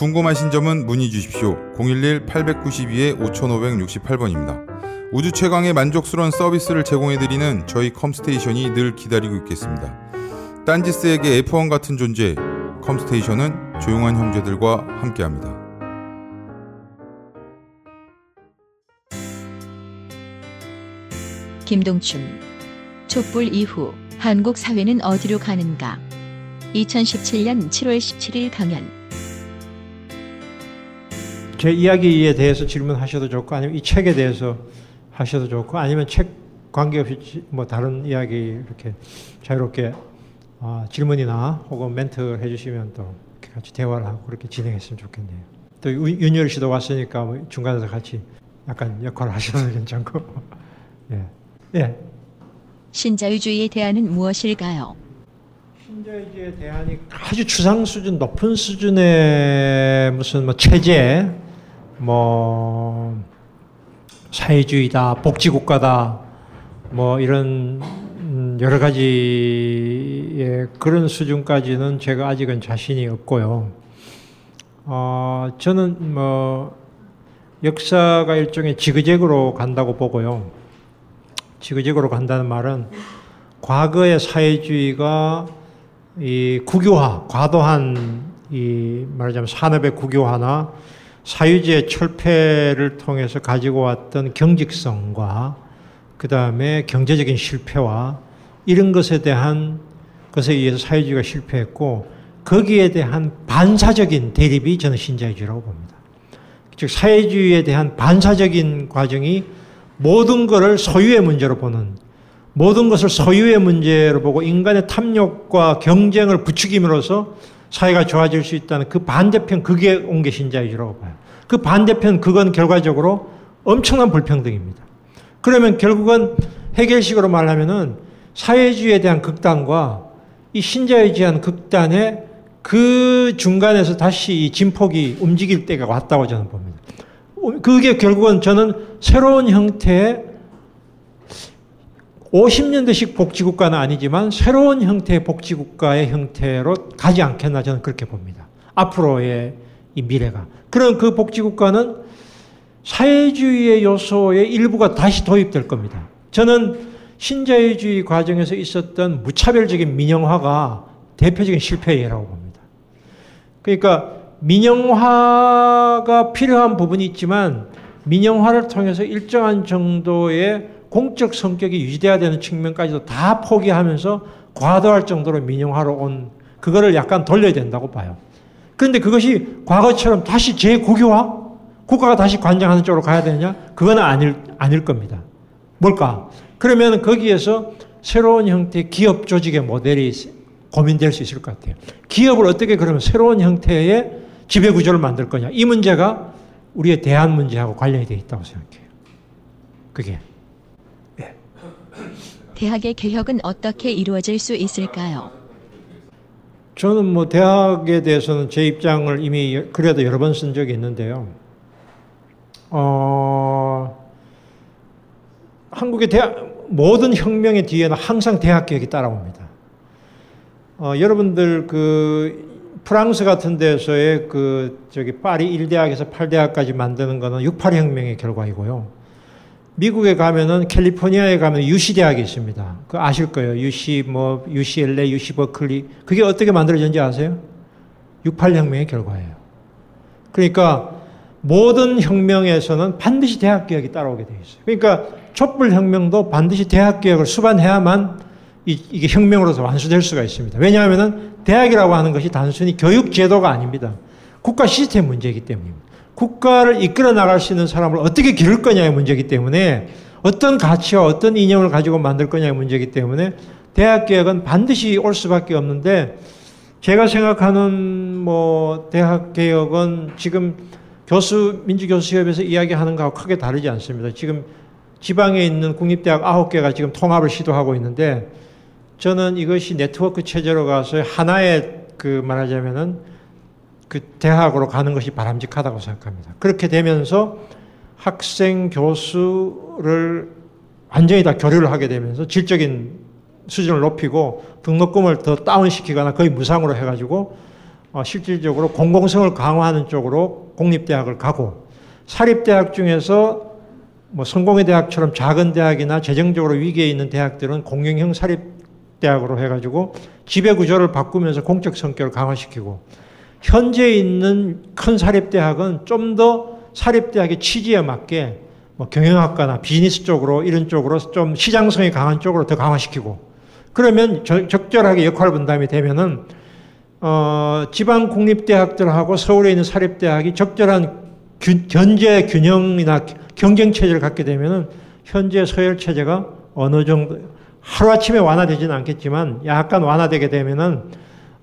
궁금하신 점은 문의 주십시오. 011-892-5568번입니다. 우주 최강의 만족스러운 서비스를 제공해드리는 저희 컴스테이션이 늘 기다리고 있겠습니다. 딴지스에게 F1 같은 존재, 컴스테이션은 조용한 형제들과 함께합니다. 김동춘 촛불 이후 한국 사회는 어디로 가는가 2017년 7월 17일 강연 제 이야기에 대해서 질문하셔도 좋고 아니면 이 책에 대해서 하셔도 좋고 아니면 책 관계없이 뭐 다른 이야기 이렇게 자유롭게 어, 질문이나 혹은 멘트 해주시면 또 같이 대화를 하고 그렇게 진행했으면 좋겠네요. 또 윤열 씨도 왔으니까 뭐 중간에서 같이 약간 역할을 하셔도 괜찮고. 예. 예. 신자유주의에 대한은 무엇일까요? 신자유주의에 대한이 아주 추상 수준, 높은 수준의 무슨 뭐 체제, 뭐 사회주의다, 복지국가다, 뭐 이런 음, 여러 가지의 그런 수준까지는 제가 아직은 자신이 없고요. 어, 저는 뭐 역사가 일종의 지그재그로 간다고 보고요. 지그재그로 간다는 말은 과거의 사회주의가 이 국유화, 과도한 이 말하자면 산업의 국유화나 사유지의 철폐를 통해서 가지고 왔던 경직성과 그 다음에 경제적인 실패와 이런 것에 대한 것에 의해서 사회주의가 실패했고 거기에 대한 반사적인 대립이 저는 신자유주의라고 봅니다. 즉 사회주의에 대한 반사적인 과정이 모든 것을 소유의 문제로 보는 모든 것을 소유의 문제로 보고 인간의 탐욕과 경쟁을 부추김으로써 사회가 좋아질 수 있다는 그 반대편 그게 온 게 신자유주의라고 봐요. 그 반대편 그건 결과적으로 엄청난 불평등입니다. 그러면 결국은 해결식으로 말하면은 사회주의에 대한 극단과 이 신자유주의한 극단의 그 중간에서 다시 이 진폭이 움직일 때가 왔다고 저는 봅니다. 그게 결국은 저는 새로운 형태의 50년대식 복지국가는 아니지만 새로운 형태의 복지국가의 형태로 가지 않겠나 저는 그렇게 봅니다. 앞으로의 이 미래가. 그런 그 복지국가는 사회주의의 요소의 일부가 다시 도입될 겁니다. 저는 신자유주의 과정에서 있었던 무차별적인 민영화가 대표적인 실패의 예라고 봅니다. 그러니까 민영화가 필요한 부분이 있지만 민영화를 통해서 일정한 정도의 공적 성격이 유지돼야 되는 측면까지도 다 포기하면서 과도할 정도로 민영화로 온 그거를 약간 돌려야 된다고 봐요. 그런데 그것이 과거처럼 다시 재국유화? 국가가 다시 관장하는 쪽으로 가야 되느냐? 그건 아닐, 아닐 겁니다. 뭘까? 그러면 거기에서 새로운 형태의 기업 조직의 모델이 고민될 수 있을 것 같아요. 기업을 어떻게 그러면 새로운 형태의 지배 구조를 만들 거냐? 이 문제가 우리의 대안 문제하고 관련이 되어 있다고 생각해요. 그게. 대학의 개혁은 어떻게 이루어질 수 있을까요? 저는 뭐 대학에 대해서는 제 입장을 이미 그래도 여러 번 쓴 적이 있는데요. 어, 한국의 대학, 모든 혁명의 뒤에는 항상 대학 개혁이 따라옵니다. 어, 여러분들 그 프랑스 같은 데서의 그 저기 파리 1대학에서 8대학까지 만드는 거는 68 혁명의 결과이고요. 미국에 가면은 캘리포니아에 가면 UC 대학이 있습니다. 그 아실 거예요. UC 뭐 UCLA, UC 버클리. 그게 어떻게 만들어졌는지 아세요? 68 혁명의 결과예요. 그러니까 모든 혁명에서는 반드시 대학 개혁이 따라오게 돼 있어요. 그러니까 촛불 혁명도 반드시 대학 개혁을 수반해야만 이, 게 혁명으로서 완수될 수가 있습니다. 왜냐하면 대학이라고 하는 것이 단순히 교육 제도가 아닙니다. 국가 시스템 문제이기 때문입니다. 국가를 이끌어 나갈 수 있는 사람을 어떻게 기를 거냐의 문제이기 때문에 어떤 가치와 어떤 이념을 가지고 만들 거냐의 문제이기 때문에 대학 개혁은 반드시 올 수밖에 없는데 제가 생각하는 뭐 대학 개혁은 지금 교수 민주교수협에서 이야기하는 거하고 크게 다르지 않습니다. 지금 지방에 있는 국립대학 아홉 개가 지금 통합을 시도하고 있는데 저는 이것이 네트워크 체제로 가서 하나의 그 말하자면은 그 대학으로 가는 것이 바람직하다고 생각합니다. 그렇게 되면서 학생 교수를 완전히 다 교류를 하게 되면서 질적인 수준을 높이고 등록금을 더 다운시키거나 거의 무상으로 해가지고 어, 실질적으로 공공성을 강화하는 쪽으로 공립대학을 가고 사립대학 중에서 뭐 성공의 대학처럼 작은 대학이나 재정적으로 위기에 있는 대학들은 공영형 사립대학으로 해가지고 지배 구조를 바꾸면서 공적 성격을 강화시키고 현재 있는 큰 사립대학은 좀 더 사립대학의 취지에 맞게 뭐 경영학과나 비즈니스 쪽으로 이런 쪽으로 좀 시장성이 강한 쪽으로 더 강화시키고 그러면 적절하게 역할 분담이 되면은 어, 지방 공립대학들하고 서울에 있는 사립대학이 적절한 균, 견제 균형이나 경쟁 체제를 갖게 되면은 현재 서열 체제가 어느 정도 하루아침에 완화되지는 않겠지만 약간 완화되게 되면은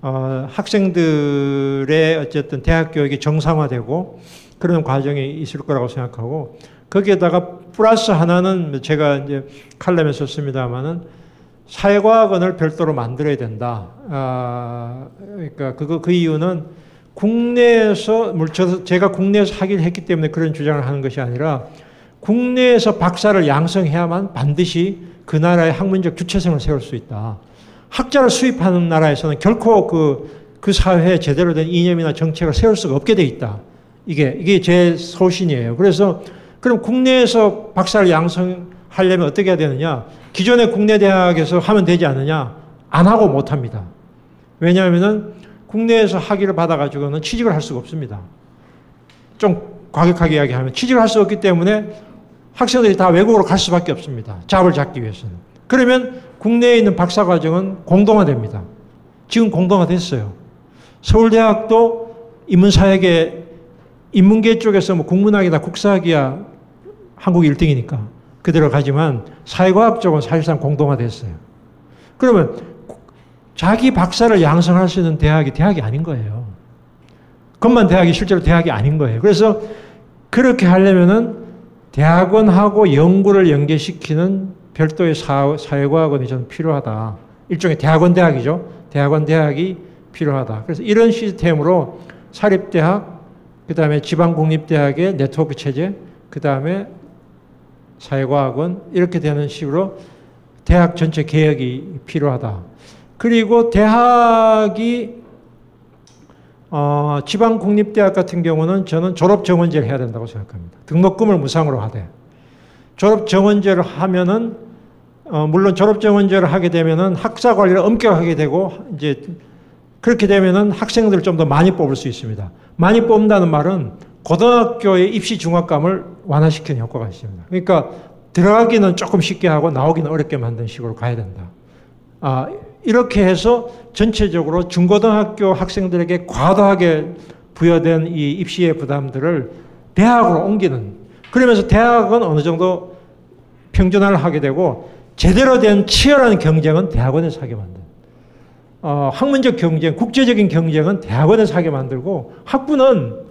어, 학생들의 어쨌든 대학 교육이 정상화되고 그런 과정이 있을 거라고 생각하고 거기에다가 플러스 하나는 제가 이제 칼럼에 썼습니다만은 사회과학원을 별도로 만들어야 된다. 아, 그러니까 그거 그 이유는 국내에서 물론 제가 국내에서 하기를 했기 때문에 그런 주장을 하는 것이 아니라 국내에서 박사를 양성해야만 반드시 그 나라의 학문적 주체성을 세울 수 있다. 학자를 수입하는 나라에서는 결코 그, 그 사회에 제대로 된 이념이나 정책을 세울 수가 없게 돼 있다. 이게, 이게 제 소신이에요. 그래서 그럼 국내에서 박사를 양성하려면 어떻게 해야 되느냐? 기존의 국내 대학에서 하면 되지 않느냐? 안 하고 못 합니다. 왜냐하면은 국내에서 학위를 받아가지고는 취직을 할 수가 없습니다. 좀 과격하게 이야기하면 취직을 할 수 없기 때문에 학생들이 다 외국으로 갈 수밖에 없습니다. 잡을 잡기 위해서는. 그러면 국내에 있는 박사 과정은 공동화됩니다. 지금 공동화됐어요. 서울대학도 인문사회계, 인문계 쪽에서 뭐 국문학이나 국사학이야 한국 1등이니까 그대로 가지만 사회과학 쪽은 사실상 공동화됐어요. 그러면 자기 박사를 양성할 수 있는 대학이 대학이 아닌 거예요. 그것만 대학이 실제로 대학이 아닌 거예요. 그래서 그렇게 하려면은 대학원하고 연구를 연계시키는 별도의 사회과학원이 저는 필요하다. 일종의 대학원 대학이죠. 대학원 대학이 필요하다. 그래서 이런 시스템으로 사립대학, 그 다음에 지방공립대학의 네트워크 체제, 그 다음에 사회과학원 이렇게 되는 식으로 대학 전체 개혁이 필요하다. 그리고 대학이 어, 지방 공립대학 같은 경우는 저는 졸업 정원제를 해야 된다고 생각합니다. 등록금을 무상으로 하되 졸업 정원제를 하면은 어, 물론 졸업 정원제를 하게 되면은 학사 관리를 엄격하게 되고 이제 그렇게 되면은 학생들을 좀 더 많이 뽑을 수 있습니다. 많이 뽑는다는 말은 고등학교의 입시 중압감을 완화시키는 효과가 있습니다. 그러니까 들어가기는 조금 쉽게 하고 나오기는 어렵게 만든 식으로 가야 된다. 아, 이렇게 해서 전체적으로 중고등학교 학생들에게 과도하게 부여된 이 입시의 부담들을 대학으로 옮기는 그러면서 대학은 어느 정도 평준화를 하게 되고 제대로 된 치열한 경쟁은 대학원에서 하게 만든 어, 학문적 경쟁, 국제적인 경쟁은 대학원에서 하게 만들고 학부는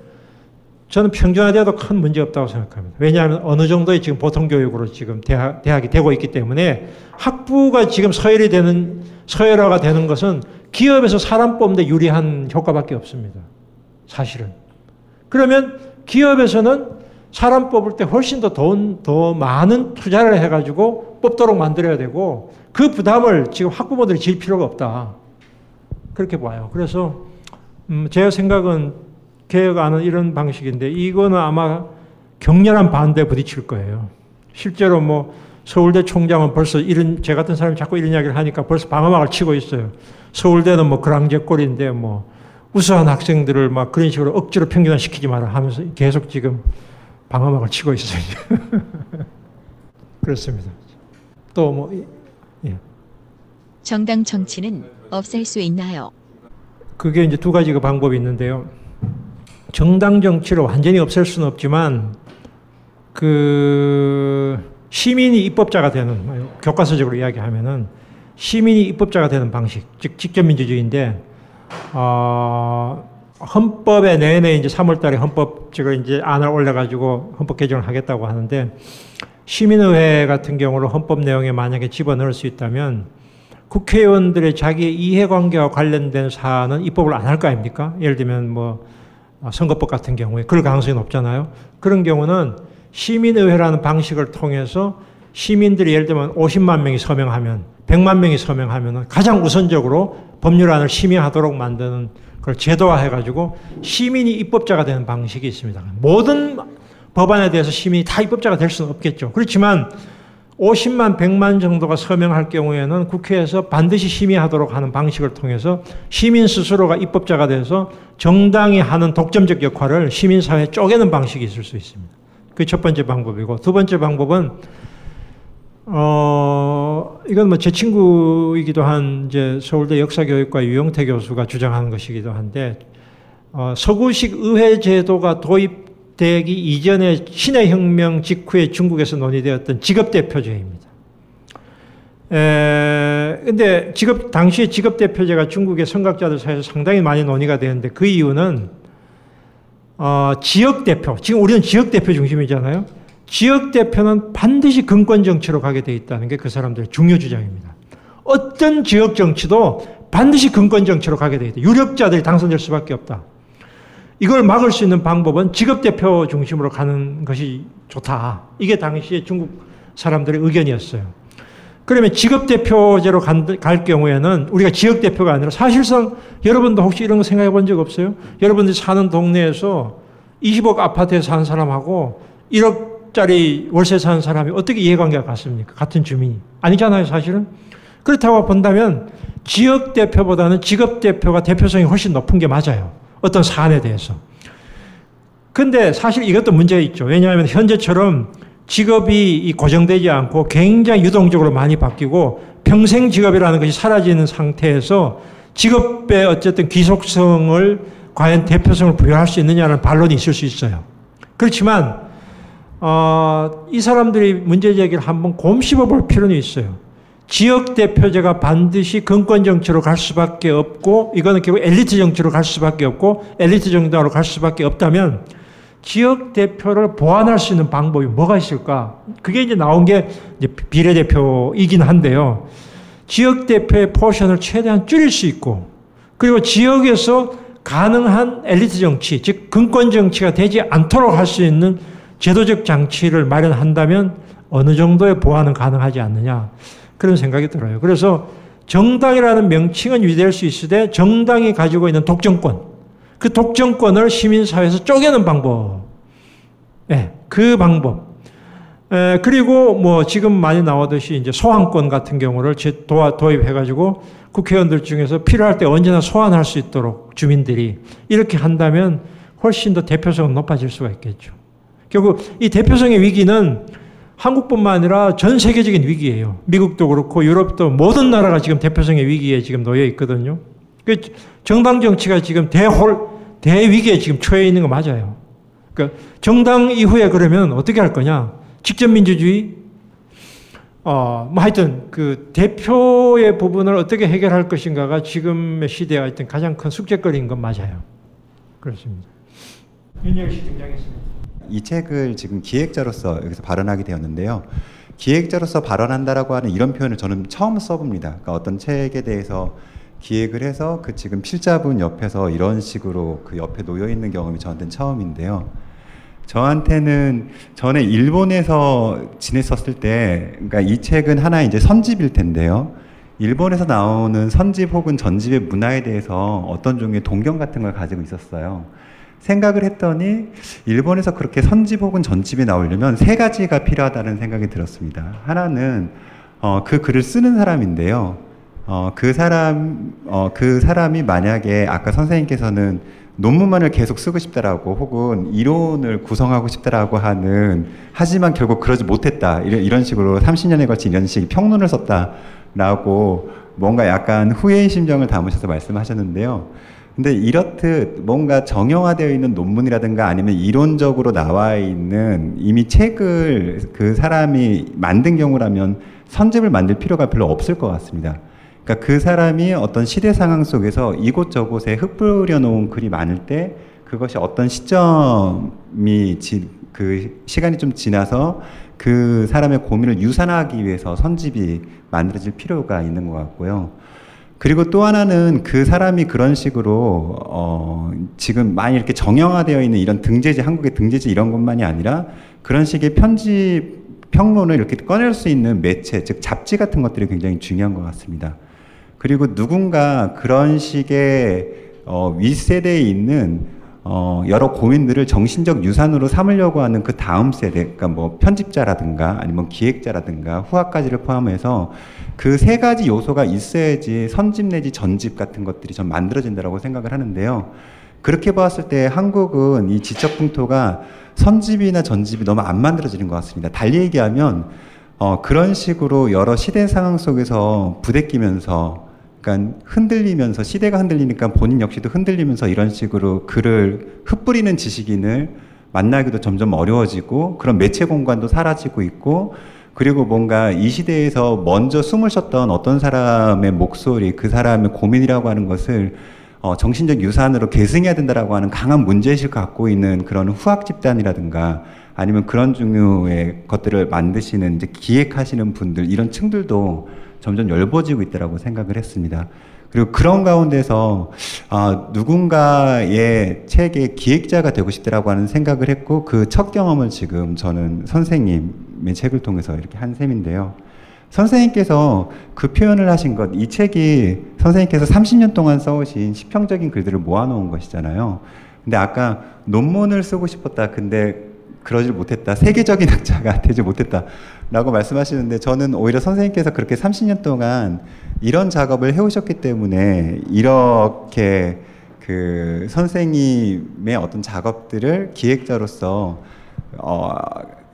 저는 평준화되어도 큰 문제 없다고 생각합니다. 왜냐하면 어느 정도의 지금 보통 교육으로 지금 대학, 대학이 되고 있기 때문에 학부가 지금 서열이 되는, 서열화가 되는 것은 기업에서 사람 뽑는데 유리한 효과밖에 없습니다. 사실은. 그러면 기업에서는 사람 뽑을 때 훨씬 더 돈, 더 많은 투자를 해가지고 뽑도록 만들어야 되고 그 부담을 지금 학부모들이 질 필요가 없다. 그렇게 봐요. 그래서, 음, 제 생각은 개혁안은 이런 방식인데 이거는 아마 격렬한 반대에 부딪힐 거예요. 실제로 뭐 서울대 총장은 벌써 이런 제 같은 사람이 자꾸 이런 이야기를 하니까 벌써 방어막을 치고 있어요. 서울대는 뭐 그랑제 꼴인데 뭐 우수한 학생들을 막 그런 식으로 억지로 평균화 시키지 마라 하면서 계속 지금 방어막을 치고 있어요. 그렇습니다. 또 뭐, 예. 정당 정치는 없앨 수 있나요? 그게 이제 두 가지 그 방법이 있는데요. 정당 정치를 완전히 없앨 수는 없지만 그 시민이 입법자가 되는 교과서적으로 이야기하면은 시민이 입법자가 되는 방식, 즉 직접 민주주의인데 어, 헌법에 내내 이제 3월달에 헌법 저걸 이제 안을 올려가지고 헌법 개정을 하겠다고 하는데 시민의회 같은 경우로 헌법 내용에 만약에 집어넣을 수 있다면 국회의원들의 자기 이해관계와 관련된 사안은 입법을 안 할 거 아닙니까? 예를 들면 뭐 선거법 같은 경우에 그럴 가능성이 높잖아요. 그런 경우는 시민의회라는 방식을 통해서 시민들이 예를 들면 50만 명이 서명하면 100만 명이 서명하면 가장 우선적으로 법률안을 심의하도록 만드는 그걸 제도화해가지고 시민이 입법자가 되는 방식이 있습니다. 모든 법안에 대해서 시민이 다 입법자가 될 수는 없겠죠. 그렇지만 50만, 100만 정도가 서명할 경우에는 국회에서 반드시 심의하도록 하는 방식을 통해서 시민 스스로가 입법자가 돼서 정당이 하는 독점적 역할을 시민사회에 쪼개는 방식이 있을 수 있습니다. 그 첫 번째 방법이고 두 번째 방법은 어, 이건 뭐 제 친구이기도 한 이제 서울대 역사교육과 유영태 교수가 주장하는 것이기도 한데 어, 서구식 의회 제도가 도입되기 이전에 신의 혁명 직후에 중국에서 논의되었던 직업 대표제입니다. 에, 근데 직업 당시에 직업 대표제가 중국의 선각자들 사이에서 상당히 많이 논의가 되는데 그 이유는 어, 지역 대표 지금 우리는 지역 대표 중심이잖아요. 지역 대표는 반드시 근권 정치로 가게 돼 있다는 게 그 사람들의 중요 주장입니다. 어떤 지역 정치도 반드시 근권 정치로 가게 돼 있다. 유력자들이 당선될 수밖에 없다. 이걸 막을 수 있는 방법은 직업 대표 중심으로 가는 것이 좋다. 이게 당시에 중국 사람들의 의견이었어요. 그러면 직업 대표제로 갈 경우에는 우리가 지역 대표가 아니라 사실상 여러분도 혹시 이런 거 생각해 본 적 없어요? 여러분들이 사는 동네에서 20억 아파트에 사는 사람하고 1억 짜리 월세 사는 사람이 어떻게 이해관계가 같습니까? 같은 주민이. 아니잖아요, 사실은. 그렇다고 본다면 지역 대표보다는 직업 대표가 대표성이 훨씬 높은 게 맞아요. 어떤 사안에 대해서. 근데 사실 이것도 문제가 있죠. 왜냐하면 현재처럼 직업이 고정되지 않고 굉장히 유동적으로 많이 바뀌고 평생 직업이라는 것이 사라지는 상태에서 직업의 어쨌든 귀속성을 과연 대표성을 부여할 수 있느냐는 반론이 있을 수 있어요. 그렇지만 어, 이 사람들이 문제 제기를 한번 곰씹어 볼 필요는 있어요. 지역 대표제가 반드시 금권 정치로 갈 수밖에 없고 이거는 결국 엘리트 정치로 갈 수밖에 없고 엘리트 정당으로 갈 수밖에 없다면 지역 대표를 보완할 수 있는 방법이 뭐가 있을까? 그게 이제 나온 게 이제 비례대표이긴 한데요. 지역 대표의 포션을 최대한 줄일 수 있고 그리고 지역에서 가능한 엘리트 정치, 즉 금권 정치가 되지 않도록 할 수 있는 제도적 장치를 마련한다면 어느 정도의 보완은 가능하지 않느냐 그런 생각이 들어요. 그래서 정당이라는 명칭은 유지될 수 있으되 정당이 가지고 있는 독점권 그 독점권을 시민사회에서 쪼개는 방법 네, 그 방법 에, 그리고 뭐 지금 많이 나오듯이 이제 소환권 같은 경우를 도와, 도입해가지고 국회의원들 중에서 필요할 때 언제나 소환할 수 있도록 주민들이 이렇게 한다면 훨씬 더 대표성은 높아질 수가 있겠죠. 결국 이 대표성의 위기는 한국뿐만 아니라 전 세계적인 위기예요. 미국도 그렇고 유럽도 모든 나라가 지금 대표성의 위기에 지금 놓여 있거든요. 그 정당 정치가 지금 대홀 대위기에 지금 처해 있는 거 맞아요. 그러니까 정당 이후에 그러면 어떻게 할 거냐? 직접 민주주의 어, 뭐 하여튼 그 대표의 부분을 어떻게 해결할 것인가가 지금의 시대에 하여튼 가장 큰 숙제거리인 건 맞아요. 그렇습니다. 윤혁 씨 등장했습니다. 이 책을 지금 기획자로서 여기서 발언하게 되었는데요. 기획자로서 발언한다라고 하는 이런 표현을 저는 처음 써봅니다. 그러니까 어떤 책에 대해서 기획을 해서 그 지금 필자분 옆에서 이런 식으로 그 옆에 놓여 있는 경험이 저한테는 처음인데요. 저한테는 전에 일본에서 지냈었을 때, 그러니까 이 책은 하나 이제 선집일 텐데요. 일본에서 나오는 선집 혹은 전집의 문화에 대해서 어떤 종류의 동경 같은 걸 가지고 있었어요. 생각을 했더니 일본에서 그렇게 선집 혹은 전집이 나오려면 세 가지가 필요하다는 생각이 들었습니다. 하나는 어, 그 글을 쓰는 사람인데요. 어, 그 사람 어, 그 사람이 만약에 아까 선생님께서는 논문만을 계속 쓰고 싶다라고 혹은 이론을 구성하고 싶다라고 하는 하지만 결국 그러지 못했다 이런, 이런 식으로 30년에 걸친 이런 식 평론을 썼다라고 뭔가 약간 후회의 심정을 담으셔서 말씀하셨는데요. 근데 이렇듯 뭔가 정형화되어 있는 논문이라든가 아니면 이론적으로 나와 있는 이미 책을 그 사람이 만든 경우라면 선집을 만들 필요가 별로 없을 것 같습니다. 그러니까 그 사람이 어떤 시대 상황 속에서 이곳저곳에 흩뿌려 놓은 글이 많을 때 그것이 어떤 시점이 지, 그 시간이 좀 지나서 그 사람의 고민을 유산하기 위해서 선집이 만들어질 필요가 있는 것 같고요. 그리고 또 하나는 그 사람이 그런 식으로 어 지금 많이 이렇게 정형화되어 있는 이런 등재지 한국의 등재지 이런 것만이 아니라 그런 식의 편집 평론을 이렇게 꺼낼 수 있는 매체 즉 잡지 같은 것들이 굉장히 중요한 것 같습니다. 그리고 누군가 그런 식의 어 윗세대에 있는 어, 여러 고민들을 정신적 유산으로 삼으려고 하는 그 다음 세대, 그러니까 뭐 편집자라든가 아니면 기획자라든가 후학까지를 포함해서 그 세 가지 요소가 있어야지 선집 내지 전집 같은 것들이 좀 만들어진다라고 생각을 하는데요. 그렇게 봤을 때 한국은 이 지적 풍토가 선집이나 전집이 너무 안 만들어지는 것 같습니다. 달리 얘기하면 어, 그런 식으로 여러 시대 상황 속에서 부대끼면서 그러니까 흔들리면서 시대가 흔들리니까 본인 역시도 흔들리면서 이런 식으로 글을 흩뿌리는 지식인을 만나기도 점점 어려워지고 그런 매체 공간도 사라지고 있고 그리고 뭔가 이 시대에서 먼저 숨을 쉬었던 어떤 사람의 목소리 그 사람의 고민이라고 하는 것을 어, 정신적 유산으로 계승해야 된다라고 하는 강한 문제의식을 갖고 있는 그런 후학 집단이라든가 아니면 그런 종류의 것들을 만드시는 이제 기획하시는 분들 이런 층들도 점점 열버지고 있다라고 생각을 했습니다. 그리고 그런 가운데서 아, 누군가의 책의 기획자가 되고 싶다라고 하는 생각을 했고 그 첫 경험을 지금 저는 선생님의 책을 통해서 이렇게 한 셈인데요. 선생님께서 그 표현을 하신 것, 이 책이 선생님께서 30년 동안 써오신 시평적인 글들을 모아놓은 것이잖아요. 근데 아까 논문을 쓰고 싶었다. 근데 그러질 못했다. 세계적인 학자가 되지 못했다. 라고 말씀하시는데 저는 오히려 선생님께서 그렇게 30년 동안 이런 작업을 해오셨기 때문에 이렇게 그 선생님의 어떤 작업들을 기획자로서 어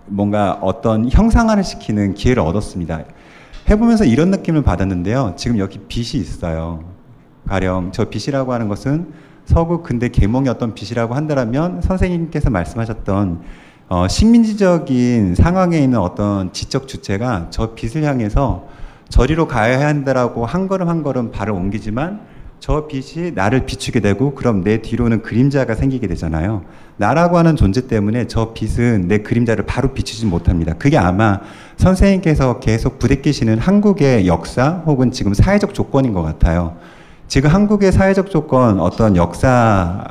뭔가 어떤 형상화를 시키는 기회를 얻었습니다. 해보면서 이런 느낌을 받았는데요. 지금 여기 빛이 있어요. 가령 저 빛이라고 하는 것은 서구 근대 계몽의 어떤 빛이라고 한다면 선생님께서 말씀하셨던 어, 식민지적인 상황에 있는 어떤 지적 주체가 저 빛을 향해서 저리로 가야 한다라고 한 걸음 한 걸음 발을 옮기지만 저 빛이 나를 비추게 되고 그럼 내 뒤로는 그림자가 생기게 되잖아요. 나라고 하는 존재 때문에 저 빛은 내 그림자를 바로 비추지 못합니다. 그게 아마 선생님께서 계속 부대끼시는 한국의 역사 혹은 지금 사회적 조건인 것 같아요. 지금 한국의 사회적 조건 어떤 역사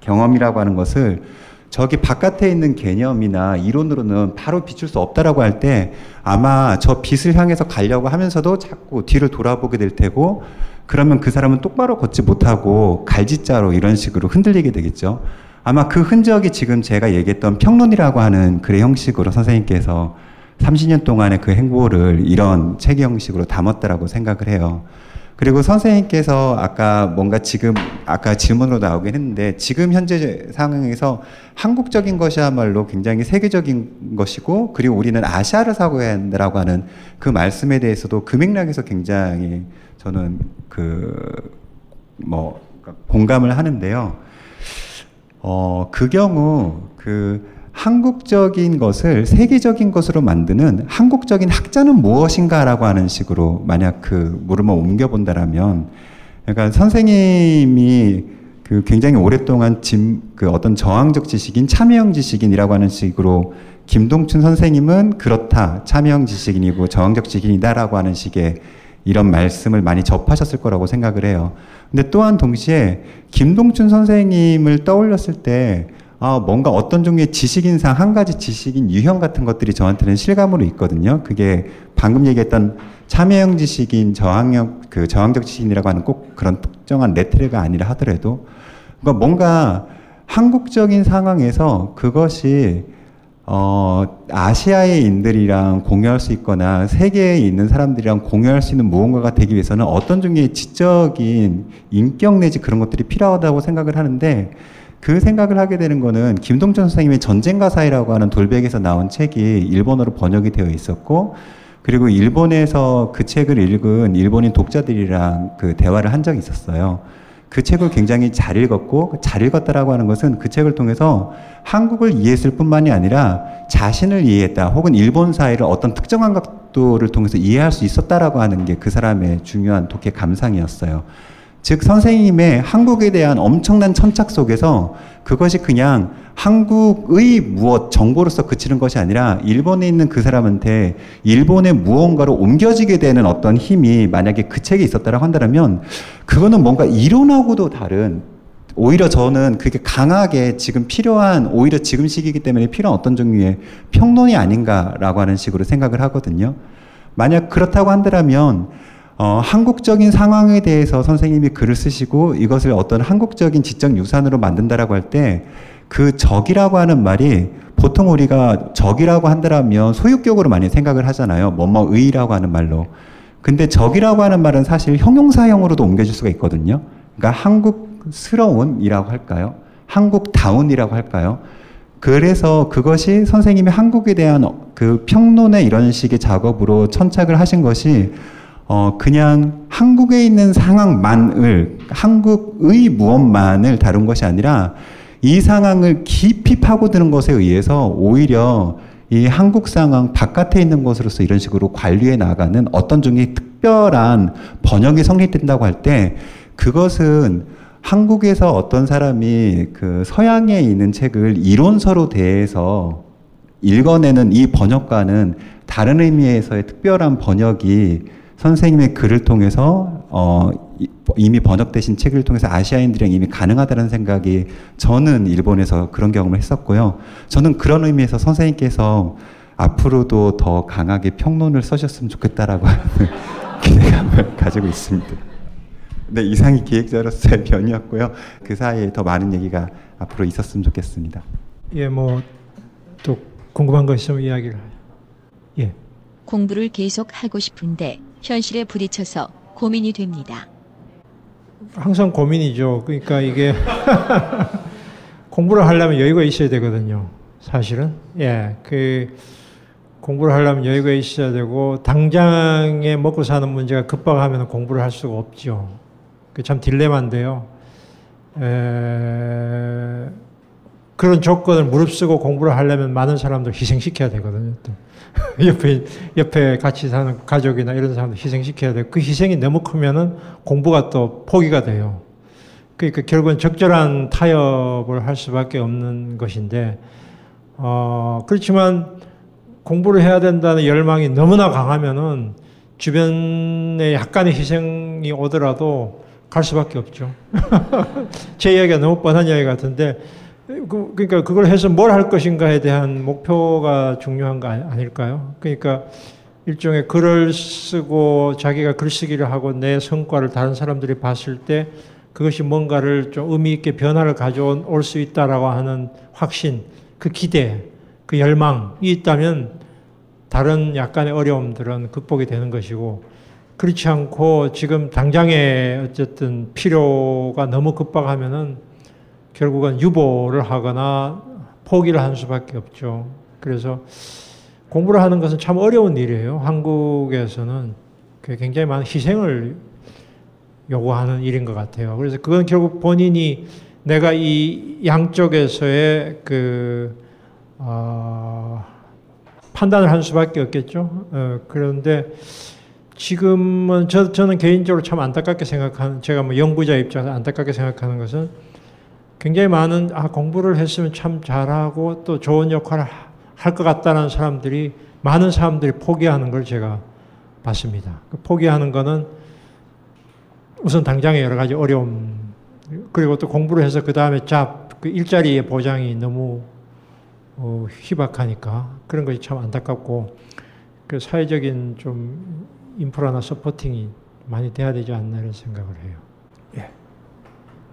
경험이라고 하는 것을 저기 바깥에 있는 개념이나 이론으로는 바로 비출 수 없다라고 할 때 아마 저 빛을 향해서 가려고 하면서도 자꾸 뒤를 돌아보게 될 테고 그러면 그 사람은 똑바로 걷지 못하고 갈짓자로 이런 식으로 흔들리게 되겠죠. 아마 그 흔적이 지금 제가 얘기했던 평론이라고 하는 글의 형식으로 선생님께서 30년 동안의 그 행보를 이런 책 형식으로 담았다라고 생각을 해요. 그리고 선생님께서 아까 뭔가 지금 아까 질문으로 나오긴 했는데 지금 현재 상황에서 한국적인 것이야말로 굉장히 세계적인 것이고 그리고 우리는 아시아를 사고해야 한다라고 하는 그 말씀에 대해서도 그 맥락에서 굉장히 저는 그 뭐 공감을 하는데요. 어, 그 경우 그 한국적인 것을 세계적인 것으로 만드는 한국적인 학자는 무엇인가라고 하는 식으로 만약 그 물음을 옮겨본다라면 그러니까 선생님이 그 굉장히 오랫동안 짐, 그 어떤 저항적 지식인 참여형 지식인이라고 하는 식으로 김동춘 선생님은 그렇다 참여형 지식인이고 저항적 지식인이다라고 하는 식의 이런 말씀을 많이 접하셨을 거라고 생각을 해요. 근데 또한 동시에 김동춘 선생님을 떠올렸을 때 아, 뭔가 어떤 종류의 지식인상 한 가지 지식인 유형 같은 것들이 저한테는 실감으로 있거든요. 그게 방금 얘기했던 참여형 지식인, 저항형, 그 저항적 지식인이라고 하는 꼭 그런 특정한 레트레가 아니라 하더라도 그러니까 뭔가 한국적인 상황에서 그것이 어, 아시아의 인들이랑 공유할 수 있거나 세계에 있는 사람들이랑 공유할 수 있는 무언가가 되기 위해서는 어떤 종류의 지적인 인격 내지 그런 것들이 필요하다고 생각을 하는데 그 생각을 하게 되는 거는 김동천 선생님의 전쟁과 사이라고 하는 돌백에서 나온 책이 일본어로 번역이 되어 있었고 그리고 일본에서 그 책을 읽은 일본인 독자들이랑 그 대화를 한 적이 있었어요. 그 책을 굉장히 잘 읽었고 잘 읽었다라고 하는 것은 그 책을 통해서 한국을 이해했을 뿐만이 아니라 자신을 이해했다 혹은 일본 사회를 어떤 특정한 각도를 통해서 이해할 수 있었다라고 하는 게 그 사람의 중요한 독해 감상이었어요. 즉 선생님의 한국에 대한 엄청난 천착 속에서 그것이 그냥 한국의 무엇 정보로서 그치는 것이 아니라 일본에 있는 그 사람한테 일본의 무언가로 옮겨지게 되는 어떤 힘이 만약에 그 책에 있었다라고 한다면 그거는 뭔가 이론하고도 다른 오히려 저는 그게 강하게 지금 필요한 오히려 지금 시기이기 때문에 필요한 어떤 종류의 평론이 아닌가라고 하는 식으로 생각을 하거든요. 만약 그렇다고 한다면 어, 한국적인 상황에 대해서 선생님이 글을 쓰시고 이것을 어떤 한국적인 지적 유산으로 만든다라고 할 때 그 적이라고 하는 말이 보통 우리가 적이라고 한다면 소유격으로 많이 생각을 하잖아요. 뭐뭐의라고 하는 말로. 근데 적이라고 하는 말은 사실 형용사형으로도 옮겨질 수가 있거든요. 그러니까 한국스러운이라고 할까요? 한국다운이라고 할까요? 그래서 그것이 선생님이 한국에 대한 그 평론의 이런 식의 작업으로 천착을 하신 것이 어, 그냥 한국에 있는 상황만을, 한국의 무엇만을 다룬 것이 아니라 이 상황을 깊이 파고드는 것에 의해서 오히려 이 한국 상황 바깥에 있는 것으로서 이런 식으로 관리해 나가는 어떤 종의 특별한 번역이 성립된다고 할 때 그것은 한국에서 어떤 사람이 그 서양에 있는 책을 이론서로 대해서 읽어내는 이 번역과는 다른 의미에서의 특별한 번역이 선생님의 글을 통해서 어, 이미 번역되신 책을 통해서 아시아인들이랑 이미 가능하다는 생각이 저는 일본에서 그런 경험을 했었고요. 저는 그런 의미에서 선생님께서 앞으로도 더 강하게 평론을 써셨으면 좋겠다라고 하는 기대감을 가지고 있습니다. 네, 이상이 기획자로서의 변이었고요. 그 사이에 더 많은 얘기가 앞으로 있었으면 좋겠습니다. 예, 뭐 또 궁금한 거 있으면 이야기를. 예. 공부를 계속 하고 싶은데 현실에 부딪혀서 고민이 됩니다. 항상 고민이죠. 그러니까 이게 공부를 하려면 여유가 있어야 되거든요. 사실은. 예. 그 공부를 하려면 여유가 있어야 되고 당장에 먹고 사는 문제가 급박하면 공부를 할 수가 없죠. 그 참 딜레마인데요. 에... 그런 조건을 무릅쓰고 공부를 하려면 많은 사람들 희생시켜야 되거든요. 또. 옆에 옆에 같이 사는 가족이나 이런 사람들 희생시켜야 돼. 그 희생이 너무 크면은 공부가 또 포기가 돼요. 그러니까 결국은 적절한 타협을 할 수밖에 없는 것인데, 어, 그렇지만 공부를 해야 된다는 열망이 너무나 강하면은 주변에 약간의 희생이 오더라도 갈 수밖에 없죠. 제 이야기가 너무 뻔한 이야기 같은데, 그, 그러니까 그걸 해서 뭘 할 것인가에 대한 목표가 중요한 거 아닐까요? 그러니까 일종의 글을 쓰고 자기가 글쓰기를 하고 내 성과를 다른 사람들이 봤을 때 그것이 뭔가를 좀 의미 있게 변화를 가져올 수 있다라고 하는 확신, 그 기대, 그 열망이 있다면 다른 약간의 어려움들은 극복이 되는 것이고 그렇지 않고 지금 당장에 어쨌든 필요가 너무 급박하면은 결국은 유보를 하거나 포기를 한 수밖에 없죠. 그래서 공부를 하는 것은 참 어려운 일이에요. 한국에서는 굉장히 많은 희생을 요구하는 일인 것 같아요. 그래서 그건 결국 본인이 내가 이 양쪽에서의 그, 어, 판단을 한 수밖에 없겠죠. 어, 그런데 지금은 저, 저는 개인적으로 참 안타깝게 생각하는, 제가 뭐 연구자 입장에서 안타깝게 생각하는 것은 굉장히 많은 아 공부를 했으면 참 잘하고 또 좋은 역할을 할 것 같다는 사람들이 많은 사람들이 포기하는 걸 제가 봤습니다. 그 포기하는 거는 우선 당장에 여러 가지 어려움 그리고 또 공부를 해서 그 다음에 잡 그 일자리의 보장이 너무 어, 희박하니까 그런 것이 참 안타깝고 그 사회적인 좀 인프라나 서포팅이 많이 돼야 되지 않나 이런 생각을 해요.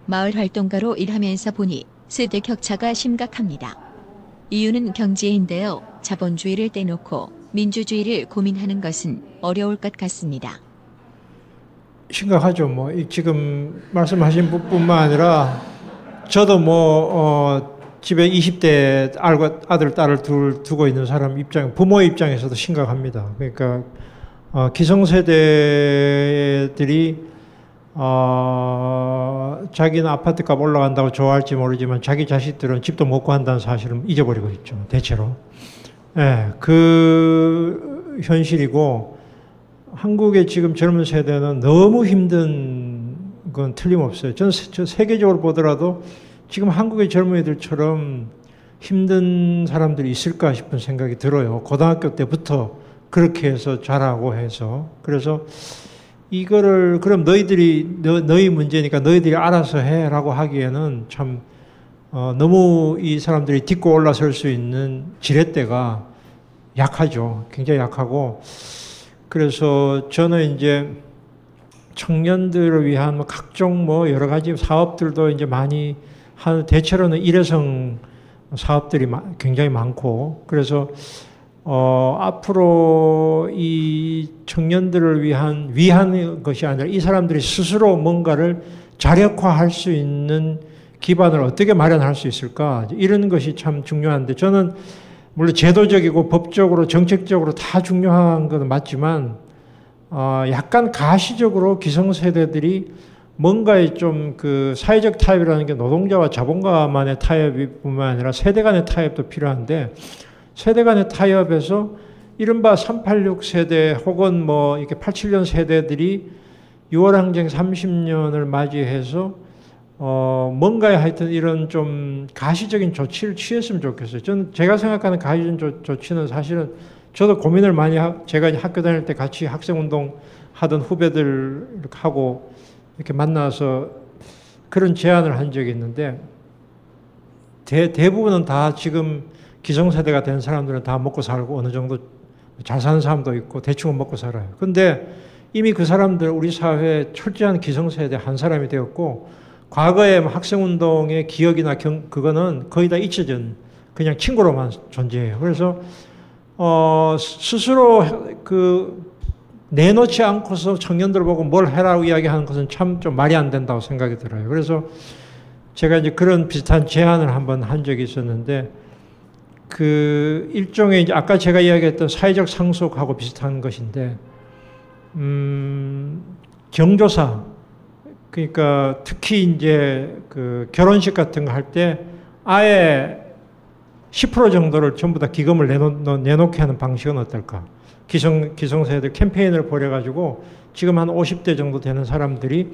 마을 활동가로 일하면서 보니 세대 격차가 심각합니다. 이유는 경제인데요. 자본주의를 떼놓고 민주주의를 고민하는 것은 어려울 것 같습니다. 심각하죠. 뭐 지금 말씀하신 뿐만 아니라 저도 뭐 어, 집에 20대 아들 딸을 둘 두고 있는 사람 입장 부모 입장에서도 심각합니다. 그러니까 어, 기성세대들이 어, 자기는 아파트값 올라간다고 좋아할지 모르지만 자기 자식들은 집도 못 구한다는 사실을 잊어버리고 있죠. 대체로. 예, 그 현실이고 한국의 지금 젊은 세대는 너무 힘든 건 틀림없어요. 저 세계적으로 보더라도 지금 한국의 젊은이들처럼 힘든 사람들이 있을까 싶은 생각이 들어요. 고등학교 때부터 그렇게 해서 자라고 해서 그래서 이거를 그럼 너희들이 너, 너희 문제니까 너희들이 알아서 해라고 하기에는 참 어, 너무 이 사람들이 딛고 올라설 수 있는 지렛대가 약하죠. 굉장히 약하고 그래서 저는 이제 청년들을 위한 뭐 각종 뭐 여러 가지 사업들도 이제 많이 한 대체로는 일회성 사업들이 마- 굉장히 많고 그래서 어, 앞으로 이 청년들을 위한 위한 것이 아니라 이 사람들이 스스로 뭔가를 자력화할 수 있는 기반을 어떻게 마련할 수 있을까? 이런 것이 참 중요한데 저는 물론 제도적이고 법적으로 정책적으로 다 중요한 건 맞지만 어, 약간 가시적으로 기성세대들이 뭔가의 좀 그 사회적 타협이라는 게 노동자와 자본가만의 타협뿐만 아니라 세대 간의 타협도 필요한데 세대 간의 타협에서 이른바 386 세대 혹은 뭐 이렇게 87년 세대들이 6월 항쟁 30년을 맞이해서 어 뭔가에 하여튼 이런 좀 가시적인 조치를 취했으면 좋겠어요. 저는 제가 생각하는 가시적인 조, 조치는 사실은 저도 고민을 많이 하, 제가 학교 다닐 때 같이 학생 운동 하던 후배들 이렇게 하고 이렇게 만나서 그런 제안을 한 적이 있는데 대, 대부분은 다 지금 기성세대가 된 사람들은 다 먹고 살고 어느 정도 잘 사는 사람도 있고 대충은 먹고 살아요. 근데 이미 그 사람들 우리 사회에 철저한 기성세대 한 사람이 되었고 과거에 뭐 학생운동의 기억이나 경, 그거는 거의 다 잊혀진 그냥 친구로만 존재해요. 그래서 어, 스스로 그 내놓지 않고서 청년들 보고 뭘 해라고 이야기하는 것은 참 좀 말이 안 된다고 생각이 들어요. 그래서 제가 이제 그런 비슷한 제안을 한번 한 적이 있었는데 그 일종의 이제 아까 제가 이야기했던 사회적 상속하고 비슷한 것인데 음, 경조사 그러니까 특히 이제 그 결혼식 같은 거 할 때 아예 10% 정도를 전부 다 기금을 내놓, 내놓게 하는 방식은 어떨까? 기성, 기성세대 캠페인을 벌여가지고 지금 한 50대 정도 되는 사람들이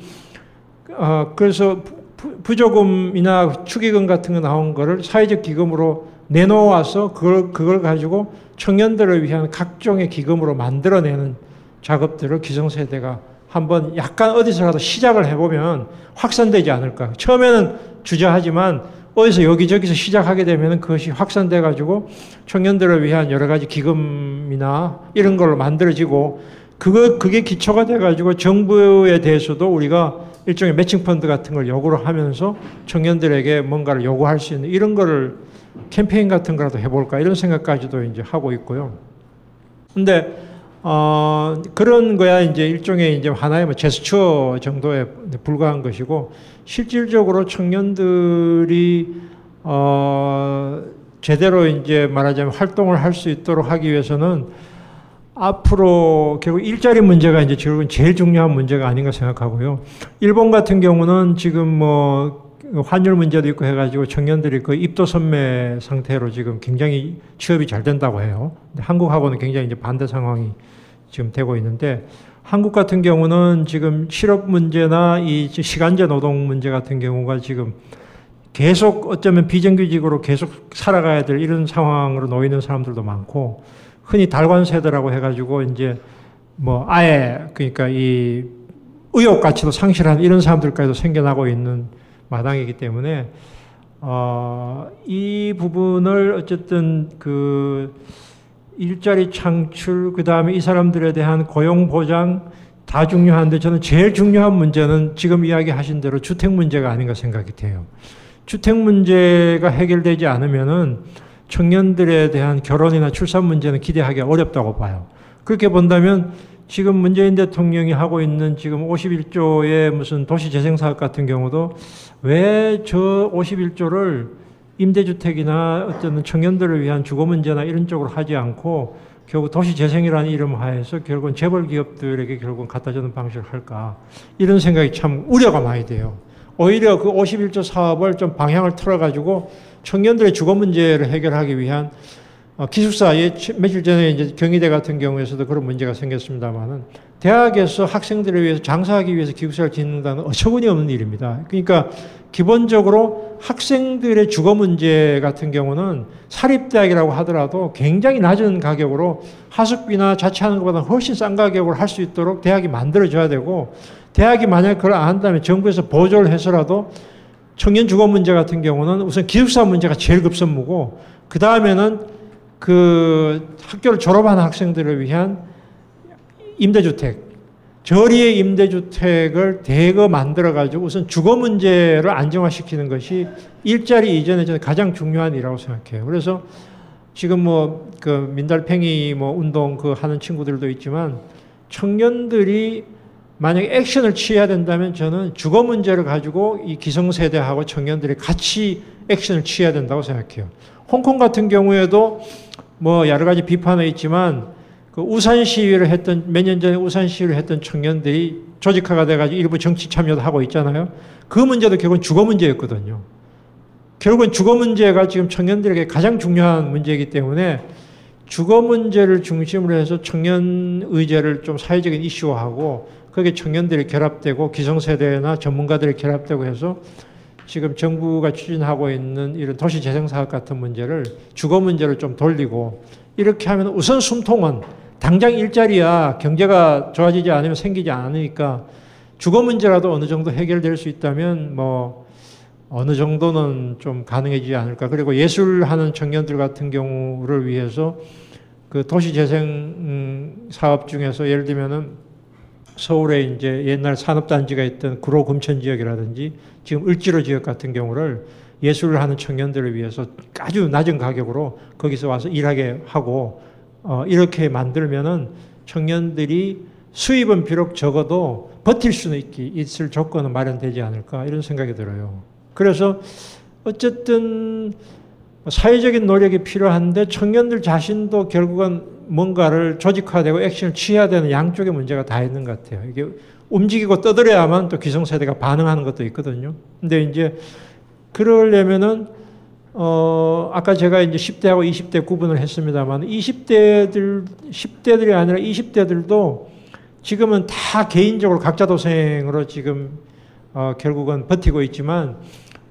어, 그래서 부- 부조금이나 축의금 같은 거 나온 거를 사회적 기금으로 내놓아서 그걸, 그걸 가지고 청년들을 위한 각종의 기금으로 만들어내는 작업들을 기성세대가 한번 약간 어디서라도 시작을 해보면 확산되지 않을까. 처음에는 주저하지만 어디서 여기저기서 시작하게 되면 그것이 확산돼 가지고 청년들을 위한 여러 가지 기금이나 이런 걸로 만들어지고 그거 그게 기초가 돼 가지고 정부에 대해서도 우리가 일종의 매칭 펀드 같은 걸 요구를 하면서 청년들에게 뭔가를 요구할 수 있는 이런 거를 캠페인 같은 거라도 해볼까 이런 생각까지도 이제 하고 있고요. 근데 어, 그런 거야 이제 일종의 이제 하나의 뭐 제스처 정도에 불과한 것이고 실질적으로 청년들이 어, 제대로 이제 말하자면 활동을 할 수 있도록 하기 위해서는 앞으로 결국 일자리 문제가 이제 결국은 제일 중요한 문제가 아닌가 생각하고요. 일본 같은 경우는 지금 뭐 환율 문제도 있고 해가지고 청년들이 그 입도 선매 상태로 지금 굉장히 취업이 잘 된다고 해요. 한국하고는 굉장히 이제 반대 상황이 지금 되고 있는데 한국 같은 경우는 지금 실업 문제나 이 시간제 노동 문제 같은 경우가 지금 계속 어쩌면 비정규직으로 계속 살아가야 될 이런 상황으로 놓이는 사람들도 많고 흔히 달관 세대라고 해가지고 이제 뭐 아예 그러니까 이 의욕 가치도 상실한 이런 사람들까지도 생겨나고 있는 마당이기 때문에 어, 이 부분을 어쨌든 그 일자리 창출 그 다음에 이 사람들에 대한 고용 보장 다 중요한데 저는 제일 중요한 문제는 지금 이야기하신 대로 주택 문제가 아닌가 생각이 돼요. 주택 문제가 해결되지 않으면은 청년들에 대한 결혼이나 출산 문제는 기대하기 어렵다고 봐요. 그렇게 본다면 지금 문재인 대통령이 하고 있는 지금 51조의 무슨 도시재생 사업 같은 경우도 왜 저 51조를 임대주택이나 어떤 청년들을 위한 주거 문제나 이런 쪽으로 하지 않고 결국 도시재생이라는 이름 하에서 결국은 재벌 기업들에게 결국은 갖다 주는 방식을 할까 이런 생각이 참 우려가 많이 돼요. 오히려 그 51조 사업을 좀 방향을 틀어가지고 청년들의 주거 문제를 해결하기 위한 어, 기숙사에 며칠 전에 이제 경희대 같은 경우에서도 그런 문제가 생겼습니다만은 대학에서 학생들을 위해서 장사하기 위해서 기숙사를 짓는다는 어처구니 없는 일입니다. 그러니까 기본적으로 학생들의 주거 문제 같은 경우는 사립대학이라고 하더라도 굉장히 낮은 가격으로 하숙비나 자취하는 것보다 훨씬 싼 가격으로 할 수 있도록 대학이 만들어줘야 되고 대학이 만약 그걸 안 한다면 정부에서 보조를 해서라도 청년 주거 문제 같은 경우는 우선 기숙사 문제가 제일 급선무고 그 다음에는 그 학교를 졸업한 학생들을 위한 임대주택 저리의 임대주택을 대거 만들어가지고 우선 주거 문제를 안정화시키는 것이 일자리 이전에 저는 가장 중요한 일이라고 생각해요. 그래서 지금 뭐 그 민달팽이 뭐 운동 그 하는 친구들도 있지만 청년들이 만약에 액션을 취해야 된다면 저는 주거 문제를 가지고 이 기성세대하고 청년들이 같이 액션을 취해야 된다고 생각해요. 홍콩 같은 경우에도 뭐 여러 가지 비판은 있지만 그 우산 시위를 했던 몇 년 전에 우산 시위를 했던 청년들이 조직화가 돼가지고 일부 정치 참여도 하고 있잖아요. 그 문제도 결국은 주거 문제였거든요. 결국은 주거 문제가 지금 청년들에게 가장 중요한 문제이기 때문에 주거 문제를 중심으로 해서 청년 의제를 좀 사회적인 이슈화하고 거기에 청년들이 결합되고 기성세대나 전문가들이 결합되고 해서 지금 정부가 추진하고 있는 이런 도시재생 사업 같은 문제를 주거 문제를 좀 돌리고 이렇게 하면 우선 숨통은 당장 일자리야 경제가 좋아지지 않으면 생기지 않으니까 주거 문제라도 어느 정도 해결될 수 있다면 뭐 어느 정도는 좀 가능해지지 않을까. 그리고 예술하는 청년들 같은 경우를 위해서 그 도시재생 음, 사업 중에서 예를 들면은 서울에 이제 옛날 산업단지가 있던 구로 금천 지역이라든지 지금 을지로 지역 같은 경우를 예술을 하는 청년들을 위해서 아주 낮은 가격으로 거기서 와서 일하게 하고 어, 이렇게 만들면은 청년들이 수입은 비록 적어도 버틸 수는 있기, 있을 조건은 마련되지 않을까 이런 생각이 들어요. 그래서 어쨌든 사회적인 노력이 필요한데 청년들 자신도 결국은 뭔가를 조직화되고 액션을 취해야 되는 양쪽의 문제가 다 있는 것 같아요. 이게 움직이고 떠들어야만 또 기성세대가 반응하는 것도 있거든요. 근데 이제 그러려면은 어, 아까 제가 이제 10대하고 20대 구분을 했습니다만 20대들, 10대들이 아니라 20대들도 지금은 다 개인적으로 각자 도생으로 지금 어, 결국은 버티고 있지만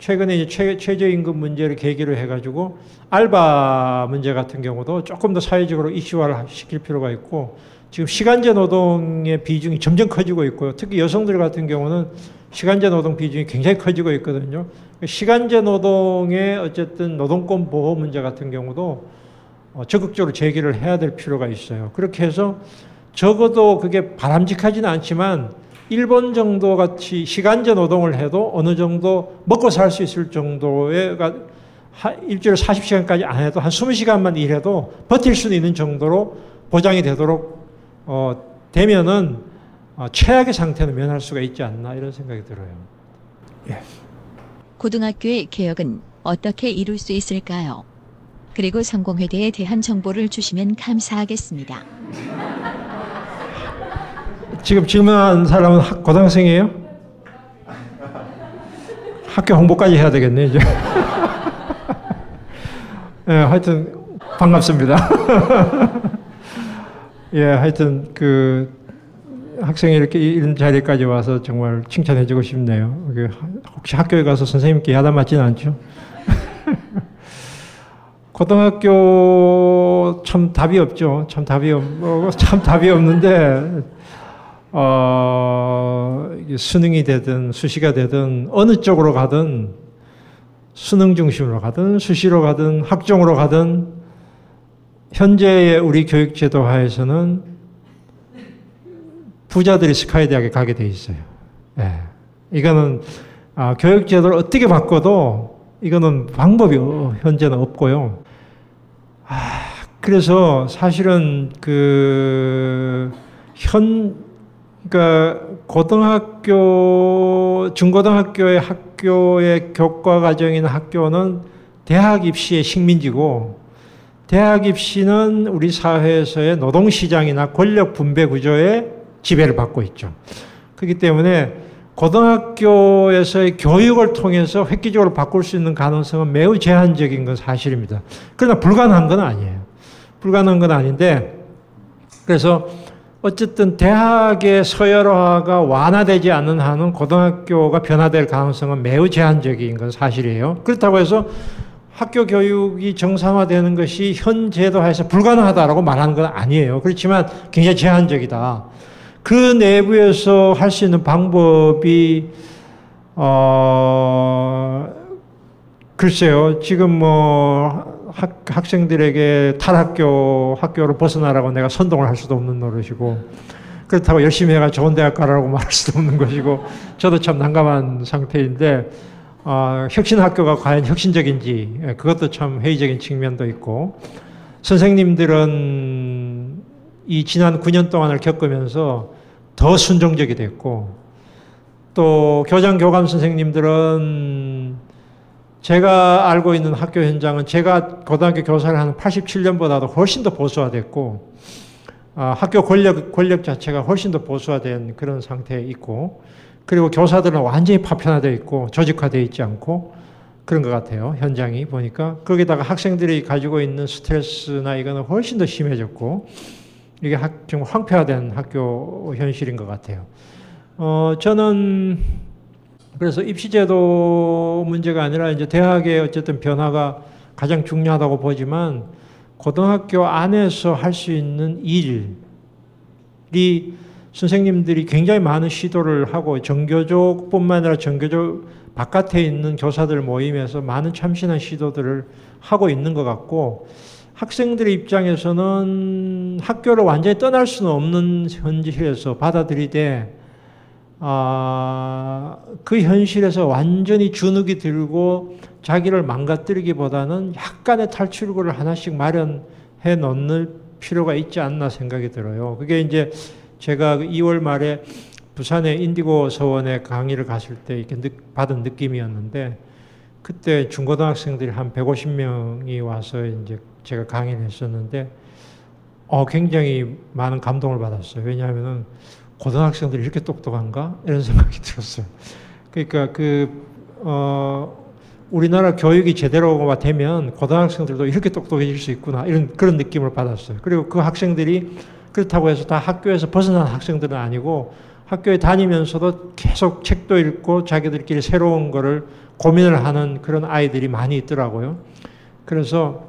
최근에 이제 최, 최저임금 문제를 계기로 해가지고 알바 문제 같은 경우도 조금 더 사회적으로 이슈화를 시킬 필요가 있고 지금 시간제 노동의 비중이 점점 커지고 있고요. 특히 여성들 같은 경우는 시간제 노동 비중이 굉장히 커지고 있거든요. 시간제 노동의 어쨌든 노동권 보호 문제 같은 경우도 어, 적극적으로 제기를 해야 될 필요가 있어요. 그렇게 해서 적어도 그게 바람직하지는 않지만 일본 정도 같이 시간제 노동을 해도 어느 정도 먹고 살 수 있을 정도의 일주일에 40시간까지 안 해도 한 20시간만 일해도 버틸 수 있는 정도로 보장이 되도록 어, 되면은 어, 최악의 상태는 면할 수가 있지 않나 이런 생각이 들어요. 예. 고등학교의 개혁은 어떻게 이룰 수 있을까요? 그리고 성공회대에 대한 정보를 주시면 감사하겠습니다. 지금 질문한 사람은 학, 고등학생이에요? 학교 홍보까지 해야 되겠네, 이제. 예, 하여튼, 반갑습니다. 예, 하여튼, 그, 학생이 이렇게 이런 자리까지 와서 정말 칭찬해주고 싶네요. 혹시 학교에 가서 선생님께 야단 맞지는 않죠? 고등학교 참 답이 없죠. 참 답이 없, 참 답이 없는데, 어, 수능이 되든 수시가 되든 어느 쪽으로 가든 수능 중심으로 가든 수시로 가든 학종으로 가든 현재의 우리 교육제도 하에서는 부자들이 스카이 대학에 가게 돼 있어요. 예. 이거는 아, 교육제도를 어떻게 바꿔도 이거는 방법이 현재는 없고요. 아, 그래서 사실은 그 현, 그러니까 고등학교, 중고등학교의 학교의 교과 과정인 학교는 대학 입시의 식민지고 대학 입시는 우리 사회에서의 노동시장이나 권력 분배 구조의 지배를 받고 있죠. 그렇기 때문에 고등학교에서의 교육을 통해서 획기적으로 바꿀 수 있는 가능성은 매우 제한적인 건 사실입니다. 그러나 불가능한 건 아니에요. 불가능한 건 아닌데, 그래서 어쨌든 대학의 서열화가 완화되지 않는 한은 고등학교가 변화될 가능성은 매우 제한적인 건 사실이에요. 그렇다고 해서 학교 교육이 정상화되는 것이 현 제도하에서 불가능하다라고 말하는 건 아니에요. 그렇지만 굉장히 제한적이다. 그 내부에서 할 수 있는 방법이 어 글쎄요. 지금 뭐 학, 학생들에게 탈학교 학교로 벗어나라고 내가 선동을 할 수도 없는 노릇이고 그렇다고 열심히 해가 좋은 대학 가라고 말할 수도 없는 것이고 저도 참 난감한 상태인데 어, 혁신 학교가 과연 혁신적인지 예, 그것도 참 회의적인 측면도 있고 선생님들은 이 지난 9년 동안을 겪으면서 더 순종적이 됐고 또 교장 교감 선생님들은 제가 알고 있는 학교 현장은 제가 고등학교 교사를 하는 87년보다도 훨씬 더 보수화됐고 아, 학교 권력 권력 자체가 훨씬 더 보수화된 그런 상태에 있고 그리고 교사들은 완전히 파편화되어 있고 조직화되어 있지 않고 그런 것 같아요. 현장이 보니까 거기다가 학생들이 가지고 있는 스트레스나 이거는 훨씬 더 심해졌고 이게 학, 좀 황폐화된 학교 현실인 것 같아요. 어, 저는 그래서 입시제도 문제가 아니라 이제 대학의 어쨌든 변화가 가장 중요하다고 보지만 고등학교 안에서 할 수 있는 일이 선생님들이 굉장히 많은 시도를 하고 정교조뿐만 아니라 정교조 바깥에 있는 교사들 모임에서 많은 참신한 시도들을 하고 있는 것 같고 학생들의 입장에서는 학교를 완전히 떠날 수는 없는 현실에서 받아들이되 아, 그 현실에서 완전히 주눅이 들고 자기를 망가뜨리기보다는 약간의 탈출구를 하나씩 마련해 놓는 필요가 있지 않나 생각이 들어요. 그게 이제 제가 2월 그 말에 부산의 인디고 서원에 강의를 갔을 때 이렇게 느, 받은 느낌이었는데 그때 중고등학생들이 한 150명이 와서 이제 제가 강의를 했었는데 어, 굉장히 많은 감동을 받았어요. 왜냐하면은 고등학생들이 이렇게 똑똑한가? 이런 생각이 들었어요. 그러니까 그, 어, 우리나라 교육이 제대로가 되면 고등학생들도 이렇게 똑똑해질 수 있구나. 이런 그런 느낌을 받았어요. 그리고 그 학생들이 그렇다고 해서 다 학교에서 벗어난 학생들은 아니고 학교에 다니면서도 계속 책도 읽고 자기들끼리 새로운 거를 고민을 하는 그런 아이들이 많이 있더라고요. 그래서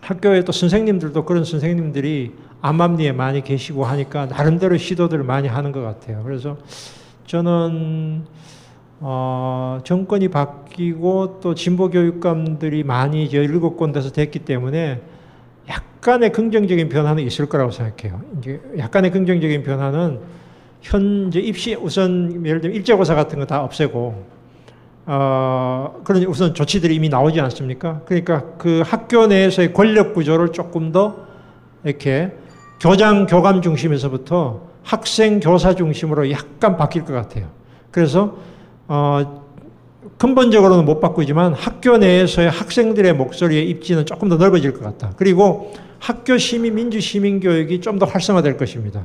학교에 또 선생님들도 그런 선생님들이 암암리에 많이 계시고 하니까 나름대로 시도들을 많이 하는 것 같아요. 그래서 저는 어, 정권이 바뀌고 또 진보 교육감들이 많이 이제 일곱 군데서 됐기 때문에 약간의 긍정적인 변화는 있을 거라고 생각해요. 이제 약간의 긍정적인 변화는 현재 입시 우선 예를 들면 일제고사 같은 거 다 없애고 어, 그런 우선 조치들이 이미 나오지 않습니까? 그러니까 그 학교 내에서의 권력 구조를 조금 더 이렇게 교장, 교감 중심에서부터 학생, 교사 중심으로 약간 바뀔 것 같아요. 그래서, 어, 근본적으로는 못 바꾸지만 학교 내에서의 학생들의 목소리의 입지는 조금 더 넓어질 것 같다. 그리고 학교 시민, 민주 시민 교육이 좀 더 활성화될 것입니다.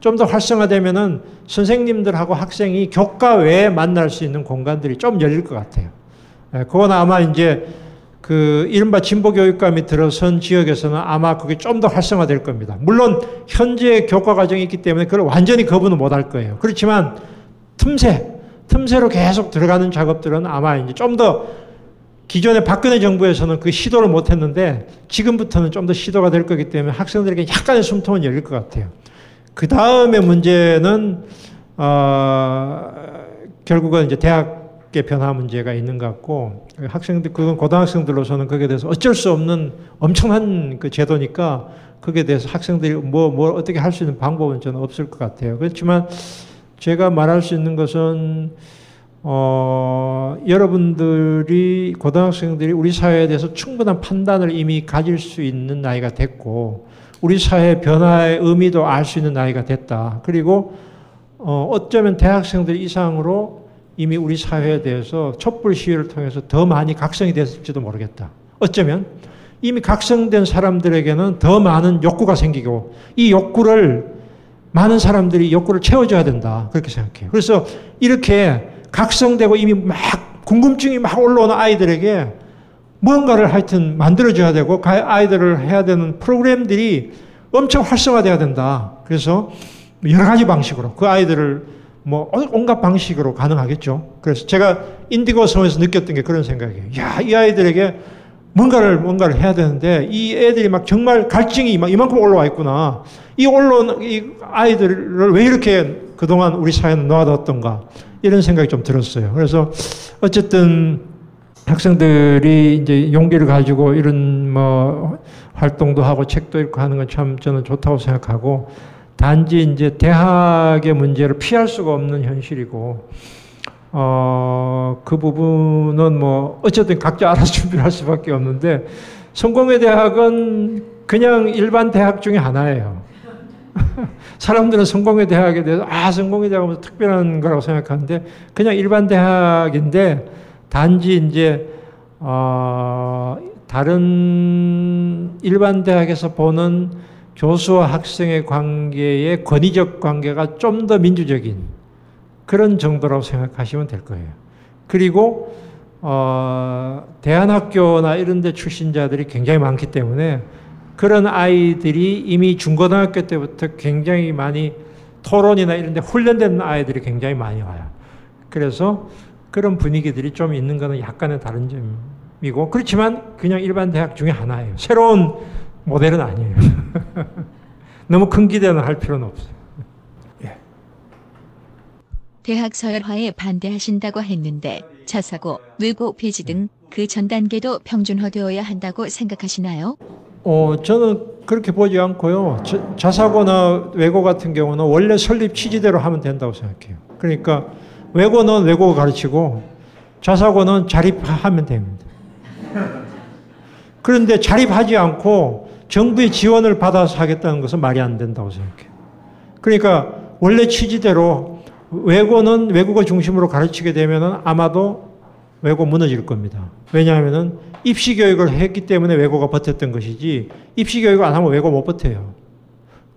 좀 더 활성화되면은 선생님들하고 학생이 교과 외에 만날 수 있는 공간들이 좀 열릴 것 같아요. 예, 그건 아마 이제 그 이른바 진보 교육감이 들어선 지역에서는 아마 그게 좀 더 활성화될 겁니다. 물론 현재 교과 과정이 있기 때문에 그걸 완전히 거부는 못할 거예요. 그렇지만 틈새, 틈새로 계속 들어가는 작업들은 아마 이제 좀 더 기존의 박근혜 정부에서는 그 시도를 못 했는데 지금부터는 좀 더 시도가 될 거기 때문에 학생들에게 약간의 숨통은 열릴 것 같아요. 그 다음에 문제는 어, 결국은 이제 대학 의 변화 문제가 있는 것 같고 학생들 그건 고등학생들로서는 거기에 대해서 어쩔 수 없는 엄청난 그 제도니까 거기에 대해서 학생들이 뭐, 뭐 어떻게 할 수 있는 방법은 저는 없을 것 같아요. 그렇지만 제가 말할 수 있는 것은 어, 여러분들이 고등학생들이 우리 사회에 대해서 충분한 판단을 이미 가질 수 있는 나이가 됐고 우리 사회 변화의 의미도 알 수 있는 나이가 됐다. 그리고 어, 어쩌면 대학생들 이상으로 이미 우리 사회에 대해서 촛불 시위를 통해서 더 많이 각성이 됐을지도 모르겠다. 어쩌면 이미 각성된 사람들에게는 더 많은 욕구가 생기고 이 욕구를 많은 사람들이 욕구를 채워줘야 된다. 그렇게 생각해요. 그래서 이렇게 각성되고 이미 막 궁금증이 막 올라오는 아이들에게 무언가를 하여튼 만들어줘야 되고 그 아이들을 해야 되는 프로그램들이 엄청 활성화돼야 된다. 그래서 여러 가지 방식으로 그 아이들을 뭐 온갖 방식으로 가능하겠죠. 그래서 제가 인디고 섬에서 느꼈던 게 그런 생각이에요. 야, 이 아이들에게 뭔가를 뭔가를 해야 되는데 이 애들이 막 정말 갈증이 막 이만큼 올라와 있구나. 이 올라온 이 아이들을 왜 이렇게 그동안 우리 사회는 놓아뒀던가 이런 생각이 좀 들었어요. 그래서 어쨌든 학생들이 이제 용기를 가지고 이런 뭐 활동도 하고 책도 읽고 하는 건 참 저는 좋다고 생각하고 단지 이제 대학의 문제를 피할 수가 없는 현실이고 어, 그 부분은 뭐 어쨌든 각자 알아서 준비를 할 수밖에 없는데 성공회 대학은 그냥 일반 대학 중에 하나예요. 사람들은 성공회 대학에 대해서 아 성공회 대학은 특별한 거라고 생각하는데 그냥 일반 대학인데 단지 이제 어, 다른 일반 대학에서 보는 교수와 학생의 관계의 권위적 관계가 좀 더 민주적인 그런 정도라고 생각하시면 될 거예요. 그리고 어, 대안학교나 이런 데 출신자들이 굉장히 많기 때문에 그런 아이들이 이미 중고등학교 때부터 굉장히 많이 토론이나 이런 데 훈련된 아이들이 굉장히 많이 와요. 그래서 그런 분위기들이 좀 있는 것은 약간의 다른 점이고 그렇지만 그냥 일반 대학 중에 하나예요. 새로운 모델은 아니에요. 너무 큰 기대는 할 필요는 없어요. 대학 서열화에 반대하신다고 했는데 자사고, 외고 폐지 등 그 전 단계도 평준화되어야 한다고 생각하시나요? 어, 저는 그렇게 보지 않고요. 자, 자사고나 외고 같은 경우는 원래 설립 취지대로 하면 된다고 생각해요. 그러니까 외고는 외고 가르치고 자사고는 자립하면 됩니다. 그런데 자립하지 않고 정부의 지원을 받아서 하겠다는 것은 말이 안 된다고 생각해요. 그러니까 원래 취지대로 외고는 외국어 중심으로 가르치게 되면 아마도 외고 무너질 겁니다. 왜냐하면 입시 교육을 했기 때문에 외고가 버텼던 것이지 입시 교육을 안 하면 외고 못 버텨요.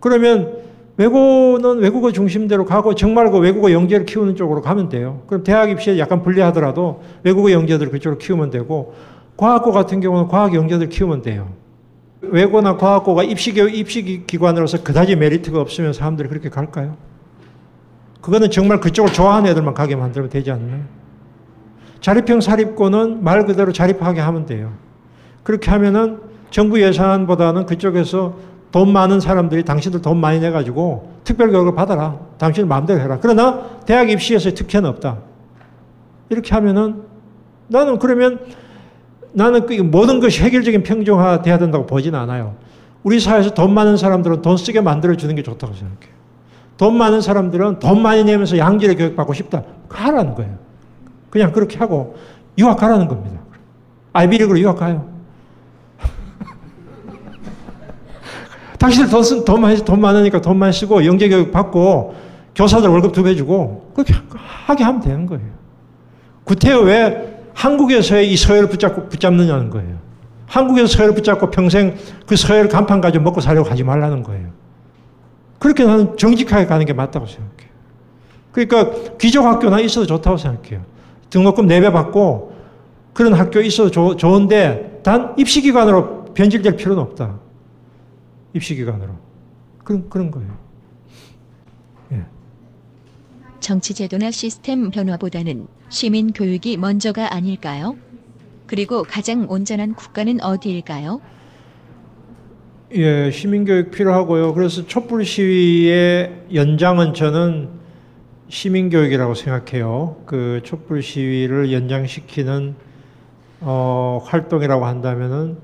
그러면 외고는 외국어 중심대로 가고 정말 그 외국어 영재를 키우는 쪽으로 가면 돼요. 그럼 대학 입시에 약간 불리하더라도 외국어 영재들 그쪽으로 키우면 되고 과학고 같은 경우는 과학 영재들 키우면 돼요. 외고나 과학고가 입시 교육 입시 기관으로서 그다지 메리트가 없으면 사람들이 그렇게 갈까요? 그거는 정말 그쪽을 좋아하는 애들만 가게 만들면 되지 않나요? 자립형 사립고는 말 그대로 자립하게 하면 돼요. 그렇게 하면은 정부 예산보다는 그쪽에서 돈 많은 사람들이 당신들 돈 많이 내가지고 특별교육을 받아라. 당신 마음대로 해라. 그러나 대학 입시에서 특혜는 없다. 이렇게 하면은 나는 그러면 나는 그 모든 것이 획일적인 평준화 돼야 된다고 보지는 않아요. 우리 사회에서 돈 많은 사람들은 돈 쓰게 만들어주는 게 좋다고 생각해요. 돈 많은 사람들은 돈 많이 내면서 양질의 교육 받고 싶다. 가라는 거예요. 그냥 그렇게 하고 유학 가라는 겁니다. 아이비리그로 유학 가요. 당신들 돈, 쓴, 돈 많이, 돈 많으니까 돈 많이 쓰고 영재 교육 받고 교사들 월급 두 배 주고 그렇게 하게 하면 되는 거예요. 구태여 왜 한국에서의 이 서열을 붙잡고, 붙잡느냐는 거예요. 한국에서 서열을 붙잡고 평생 그 서열 간판 가지고 먹고 살려고 하지 말라는 거예요. 그렇게 나는 정직하게 가는 게 맞다고 생각해요. 그러니까 귀족학교나 있어도 좋다고 생각해요. 등록금 4배 받고 그런 학교 있어도 조, 좋은데 단 입시기관으로 변질될 필요는 없다. 입시기관으로. 그런, 그런 거예요. 예. 정치제도나 시스템 변화보다는 시민 교육이 먼저가 아닐까요? 그리고 가장 온전한 국가는 어디일까요? 예, 시민교육 필요하고요. 그래서 촛불 시위의 연장은 저는 시민교육이라고 생각해요. 그 촛불 시위를 연장시키는 어, 활동이라고 한다면은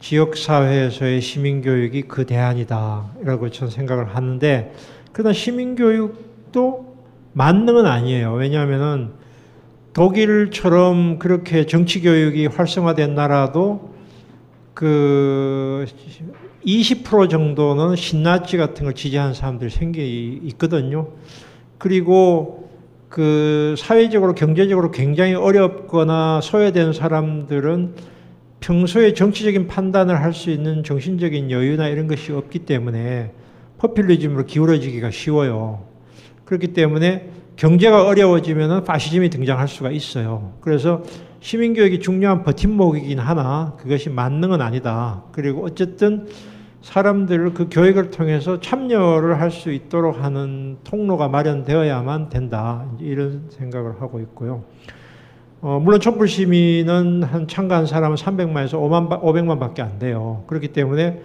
지역사회에서의 시민교육이 그 대안이다라고 저는 생각을 하는데 그러나 시민교육도 만능은 아니에요. 왜냐하면은 독일처럼 그렇게 정치 교육이 활성화된 나라도 그 20% 정도는 신나치 같은 걸 지지하는 사람들이 생기 있거든요. 그리고 그 사회적으로 경제적으로 굉장히 어렵거나 소외된 사람들은 평소에 정치적인 판단을 할 수 있는 정신적인 여유나 이런 것이 없기 때문에 포퓰리즘으로 기울어지기가 쉬워요. 그렇기 때문에 경제가 어려워지면 파시즘이 등장할 수가 있어요. 그래서 시민교육이 중요한 버팀목이긴 하나 그것이 만능은 아니다. 그리고 어쨌든 사람들을 그 교육을 통해서 참여를 할 수 있도록 하는 통로가 마련되어야만 된다. 이런 생각을 하고 있고요. 어, 물론 촛불 시민은 한 참가한 사람은 300만에서 5만, 500만 밖에 안 돼요. 그렇기 때문에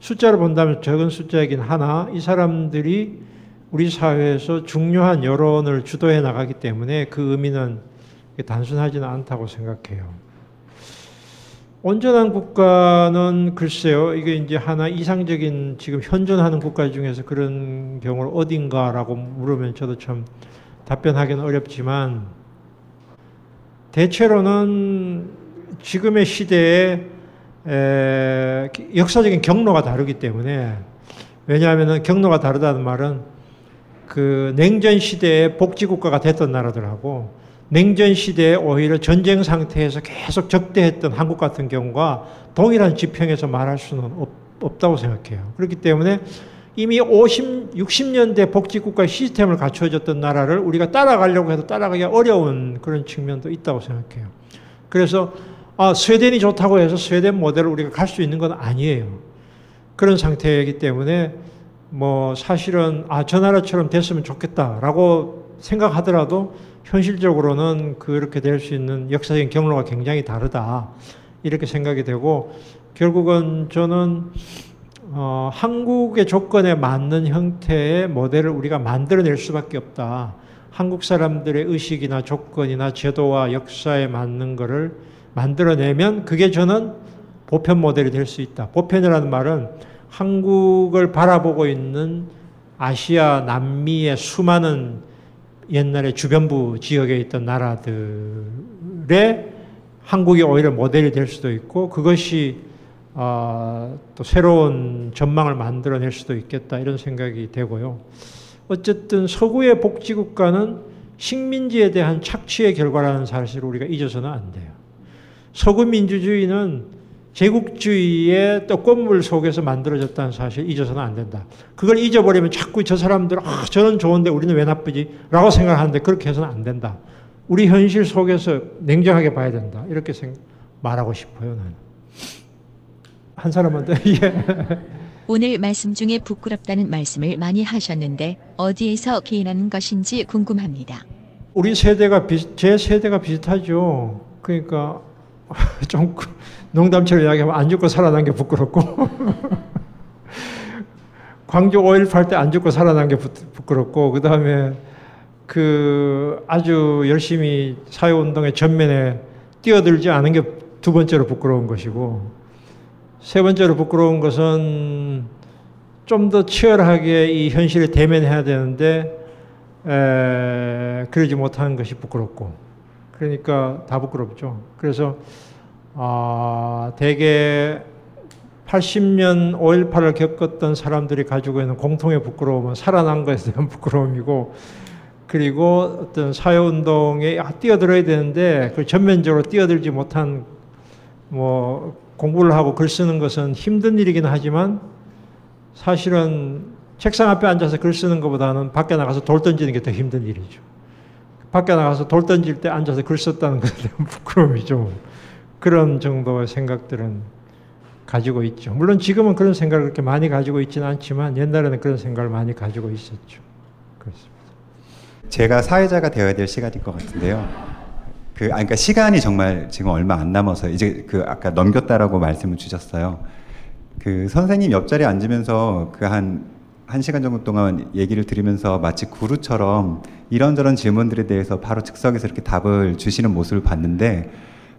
숫자를 본다면 적은 숫자이긴 하나 이 사람들이 우리 사회에서 중요한 여론을 주도해 나가기 때문에 그 의미는 단순하지는 않다고 생각해요. 온전한 국가는 글쎄요, 이게 이제 하나 이상적인 지금 현존하는 국가 중에서 그런 경우를 어딘가라고 물으면 저도 참 답변하기는 어렵지만 대체로는 지금의 시대에 에, 역사적인 경로가 다르기 때문에 왜냐하면 경로가 다르다는 말은 그 냉전 시대에 복지국가가 됐던 나라들하고 냉전 시대에 오히려 전쟁 상태에서 계속 적대했던 한국 같은 경우가 동일한 지평에서 말할 수는 없, 없다고 생각해요. 그렇기 때문에 이미 50, 60년대 복지국가 시스템을 갖춰졌던 나라를 우리가 따라가려고 해도 따라가기 어려운 그런 측면도 있다고 생각해요. 그래서 아, 스웨덴이 좋다고 해서 스웨덴 모델을 우리가 갈 수 있는 건 아니에요. 그런 상태이기 때문에 뭐 사실은 아, 저 나라처럼 됐으면 좋겠다라고 생각하더라도 현실적으로는 그렇게 될 수 있는 역사적인 경로가 굉장히 다르다. 이렇게 생각이 되고 결국은 저는 어, 한국의 조건에 맞는 형태의 모델을 우리가 만들어낼 수밖에 없다. 한국 사람들의 의식이나 조건이나 제도와 역사에 맞는 것을 만들어내면 그게 저는 보편 모델이 될 수 있다. 보편이라는 말은 한국을 바라보고 있는 아시아, 남미의 수많은 옛날에 주변부 지역에 있던 나라들의 한국이 오히려 모델이 될 수도 있고 그것이 어, 또 새로운 전망을 만들어낼 수도 있겠다 이런 생각이 되고요. 어쨌든 서구의 복지국가는 식민지에 대한 착취의 결과라는 사실을 우리가 잊어서는 안 돼요. 서구 민주주의는 제국주의의 떡건물 속에서 만들어졌다는 사실 잊어서는 안 된다. 그걸 잊어버리면 자꾸 저 사람들, 아, 저는 좋은데 우리는 왜 나쁘지? 라고 생각하는데 그렇게 해서는 안 된다. 우리 현실 속에서 냉정하게 봐야 된다. 이렇게 생각, 말하고 싶어요, 나는. 한 사람한테, 예. 오늘 말씀 중에 부끄럽다는 말씀을 많이 하셨는데 어디에서 기인하는 것인지 궁금합니다. 우리 세대가 비슷, 제 세대가 비슷하죠. 그러니까 좀 농담처럼 이야기하면 안 죽고 살아난 게 부끄럽고. 광주 5.18 때 안 죽고 살아난 게 부끄럽고. 그 다음에 그 아주 열심히 사회운동의 전면에 뛰어들지 않은 게 두 번째로 부끄러운 것이고. 세 번째로 부끄러운 것은 좀 더 치열하게 이 현실을 대면해야 되는데 에, 그러지 못하는 것이 부끄럽고. 그러니까 다 부끄럽죠. 그래서 아, 대개 80년 5.18을 겪었던 사람들이 가지고 있는 공통의 부끄러움은 살아난 것에 대한 부끄러움이고 그리고 어떤 사회운동에 뛰어들어야 되는데 그 전면적으로 뛰어들지 못한 뭐 공부를 하고 글 쓰는 것은 힘든 일이긴 하지만 사실은 책상 앞에 앉아서 글 쓰는 것보다는 밖에 나가서 돌 던지는 게 더 힘든 일이죠. 밖에 나가서 돌 던질 때 앉아서 글 썼다는 것에 대한 부끄러움이 좀 그런 정도의 생각들은 가지고 있죠. 물론 지금은 그런 생각을 그렇게 많이 가지고 있지는 않지만 옛날에는 그런 생각을 많이 가지고 있었죠. 그렇습니다. 제가 사회자가 되어야 될 시간인 것 같은데요. 그, 아, 그러니까 시간이 정말 지금 얼마 안 남아서 이제 그 아까 넘겼다라고 말씀을 주셨어요. 그 선생님 옆자리에 앉으면서 그 한, 한 시간 정도 동안 얘기를 들으면서 마치 구루처럼 이런저런 질문들에 대해서 바로 즉석에서 이렇게 답을 주시는 모습을 봤는데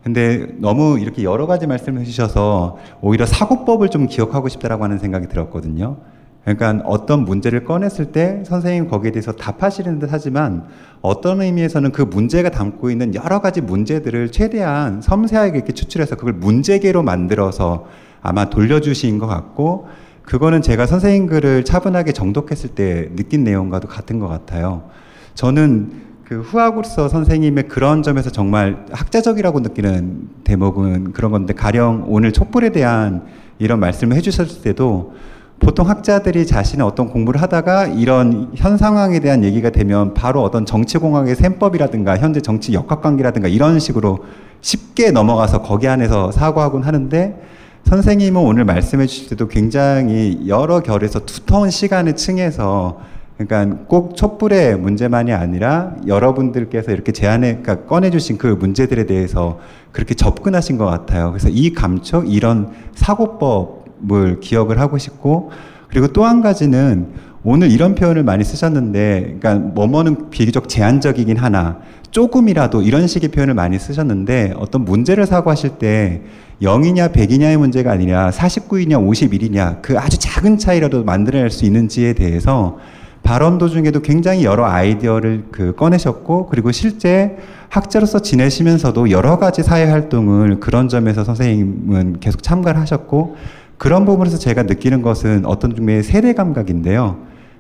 근데 너무 이렇게 여러 가지 말씀을 해주셔서 오히려 사고법을 좀 기억하고 싶다라고 하는 생각이 들었거든요. 그러니까 어떤 문제를 꺼냈을 때 선생님 거기에 대해서 답하시는 듯 하지만 어떤 의미에서는 그 문제가 담고 있는 여러 가지 문제들을 최대한 섬세하게 이렇게 추출해서 그걸 문제계로 만들어서 아마 돌려주신 것 같고 그거는 제가 선생님 글을 차분하게 정독했을 때 느낀 내용과도 같은 것 같아요. 저는 그 후학으로서 선생님의 그런 점에서 정말 학자적이라고 느끼는 대목은 그런 건데 가령 오늘 촛불에 대한 이런 말씀을 해주셨을 때도 보통 학자들이 자신의 어떤 공부를 하다가 이런 현 상황에 대한 얘기가 되면 바로 어떤 정치공학의 셈법이라든가 현재 정치 역학관계라든가 이런 식으로 쉽게 넘어가서 거기 안에서 사고하곤 하는데 선생님은 오늘 말씀해 주실 때도 굉장히 여러 결에서 두터운 시간을 층해서 그러니까 꼭 촛불의 문제만이 아니라 여러분들께서 이렇게 제안해, 그러니까 꺼내주신 그 문제들에 대해서 그렇게 접근하신 것 같아요. 그래서 이 감촉, 이런 사고법을 기억을 하고 싶고, 그리고 또 한 가지는 오늘 이런 표현을 많이 쓰셨는데, 그러니까 뭐뭐는 비교적 제한적이긴 하나, 조금이라도 이런 식의 표현을 많이 쓰셨는데, 어떤 문제를 사고하실 때 0이냐 100이냐의 문제가 아니라 49이냐 51이냐, 그 아주 작은 차이라도 만들어낼 수 있는지에 대해서 발언 도중에도 굉장히 여러 아이디어를 그 꺼내셨고 그리고 실제 학자로서 지내시면서도 여러 가지 사회 활동을 그런 점에서 선생님은 계속 참가를 하셨고 그런 부분에서 제가 느끼는 것은 어떤 종류의 세대 감각인데요.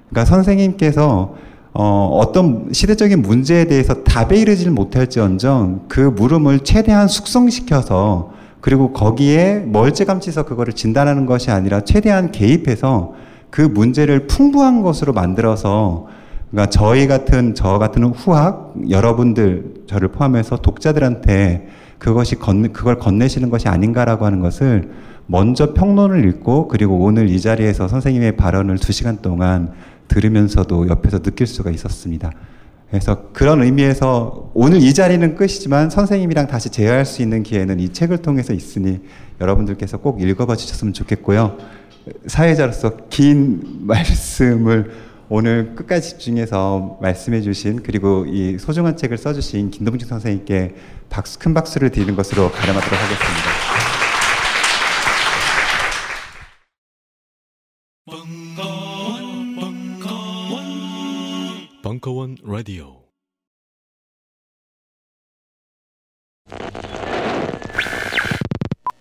그러니까 선생님께서 어, 어떤 시대적인 문제에 대해서 답에 이르지를 못할지언정 그 물음을 최대한 숙성시켜서 그리고 거기에 멀찌감치서 그거를 진단하는 것이 아니라 최대한 개입해서 그 문제를 풍부한 것으로 만들어서 그러니까 저희 같은 저 같은 후학 여러분들 저를 포함해서 독자들한테 그것이 건 그걸 건네시는 것이 아닌가라고 하는 것을 먼저 평론을 읽고 그리고 오늘 이 자리에서 선생님의 발언을 두 시간 동안 들으면서도 옆에서 느낄 수가 있었습니다. 그래서 그런 의미에서 오늘 이 자리는 끝이지만 선생님이랑 다시 재회할 수 있는 기회는 이 책을 통해서 있으니 여러분들께서 꼭 읽어봐 주셨으면 좋겠고요. 사회자로서 긴 말씀을 오늘 끝까지 집중해서 말씀해 주신 그리고 이 소중한 책을 써주신 김동진 선생님께 박수 큰 박수를 드리는 것으로 가름하도록 하겠습니다. 벙커원, 벙커원, 벙커원 라디오.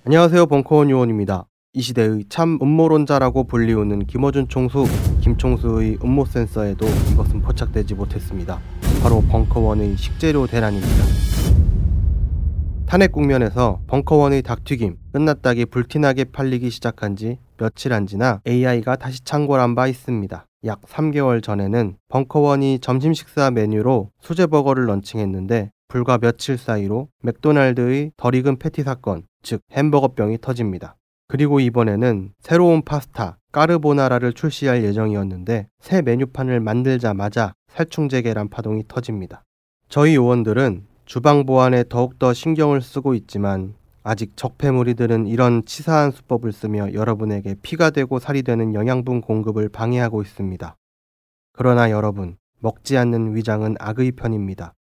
안녕하세요 벙커원 요원입니다. 이 시대의 참 음모론자라고 불리우는 김어준 총수, 김 총수의 음모 센서에도 이것은 포착되지 못했습니다. 바로 벙커원의 식재료 대란입니다. 탄핵 국면에서 벙커원의 닭튀김, 끝났다기 불티나게 팔리기 시작한 지 며칠 안 지나 AI가 다시 창궐한 바 있습니다. 약 3개월 전에는 벙커원이 점심 식사 메뉴로 수제버거를 런칭했는데 불과 며칠 사이로 맥도날드의 덜 익은 패티 사건, 즉 햄버거병이 터집니다. 그리고 이번에는 새로운 파스타, 까르보나라를 출시할 예정이었는데 새 메뉴판을 만들자마자 살충제 계란 파동이 터집니다. 저희 요원들은 주방 보안에 더욱더 신경을 쓰고 있지만 아직 적폐무리들은 이런 치사한 수법을 쓰며 여러분에게 피가 되고 살이 되는 영양분 공급을 방해하고 있습니다. 그러나 여러분, 먹지 않는 위장은 악의 편입니다.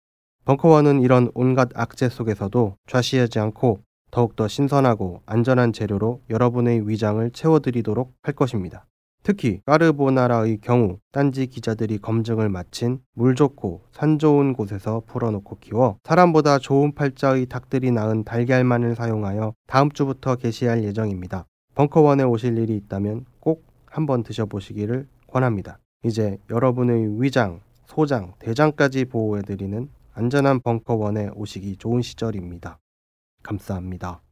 벙커원은 이런 온갖 악재 속에서도 좌시하지 않고 더욱더 신선하고 안전한 재료로 여러분의 위장을 채워드리도록 할 것입니다. 특히 까르보나라의 경우 딴지 기자들이 검증을 마친 물 좋고 산 좋은 곳에서 풀어놓고 키워 사람보다 좋은 팔자의 닭들이 낳은 달걀만을 사용하여 다음 주부터 게시할 예정입니다. 벙커원에 오실 일이 있다면 꼭 한번 드셔보시기를 권합니다. 이제 여러분의 위장, 소장, 대장까지 보호해드리는 안전한 벙커원에 오시기 좋은 시절입니다. 감사합니다.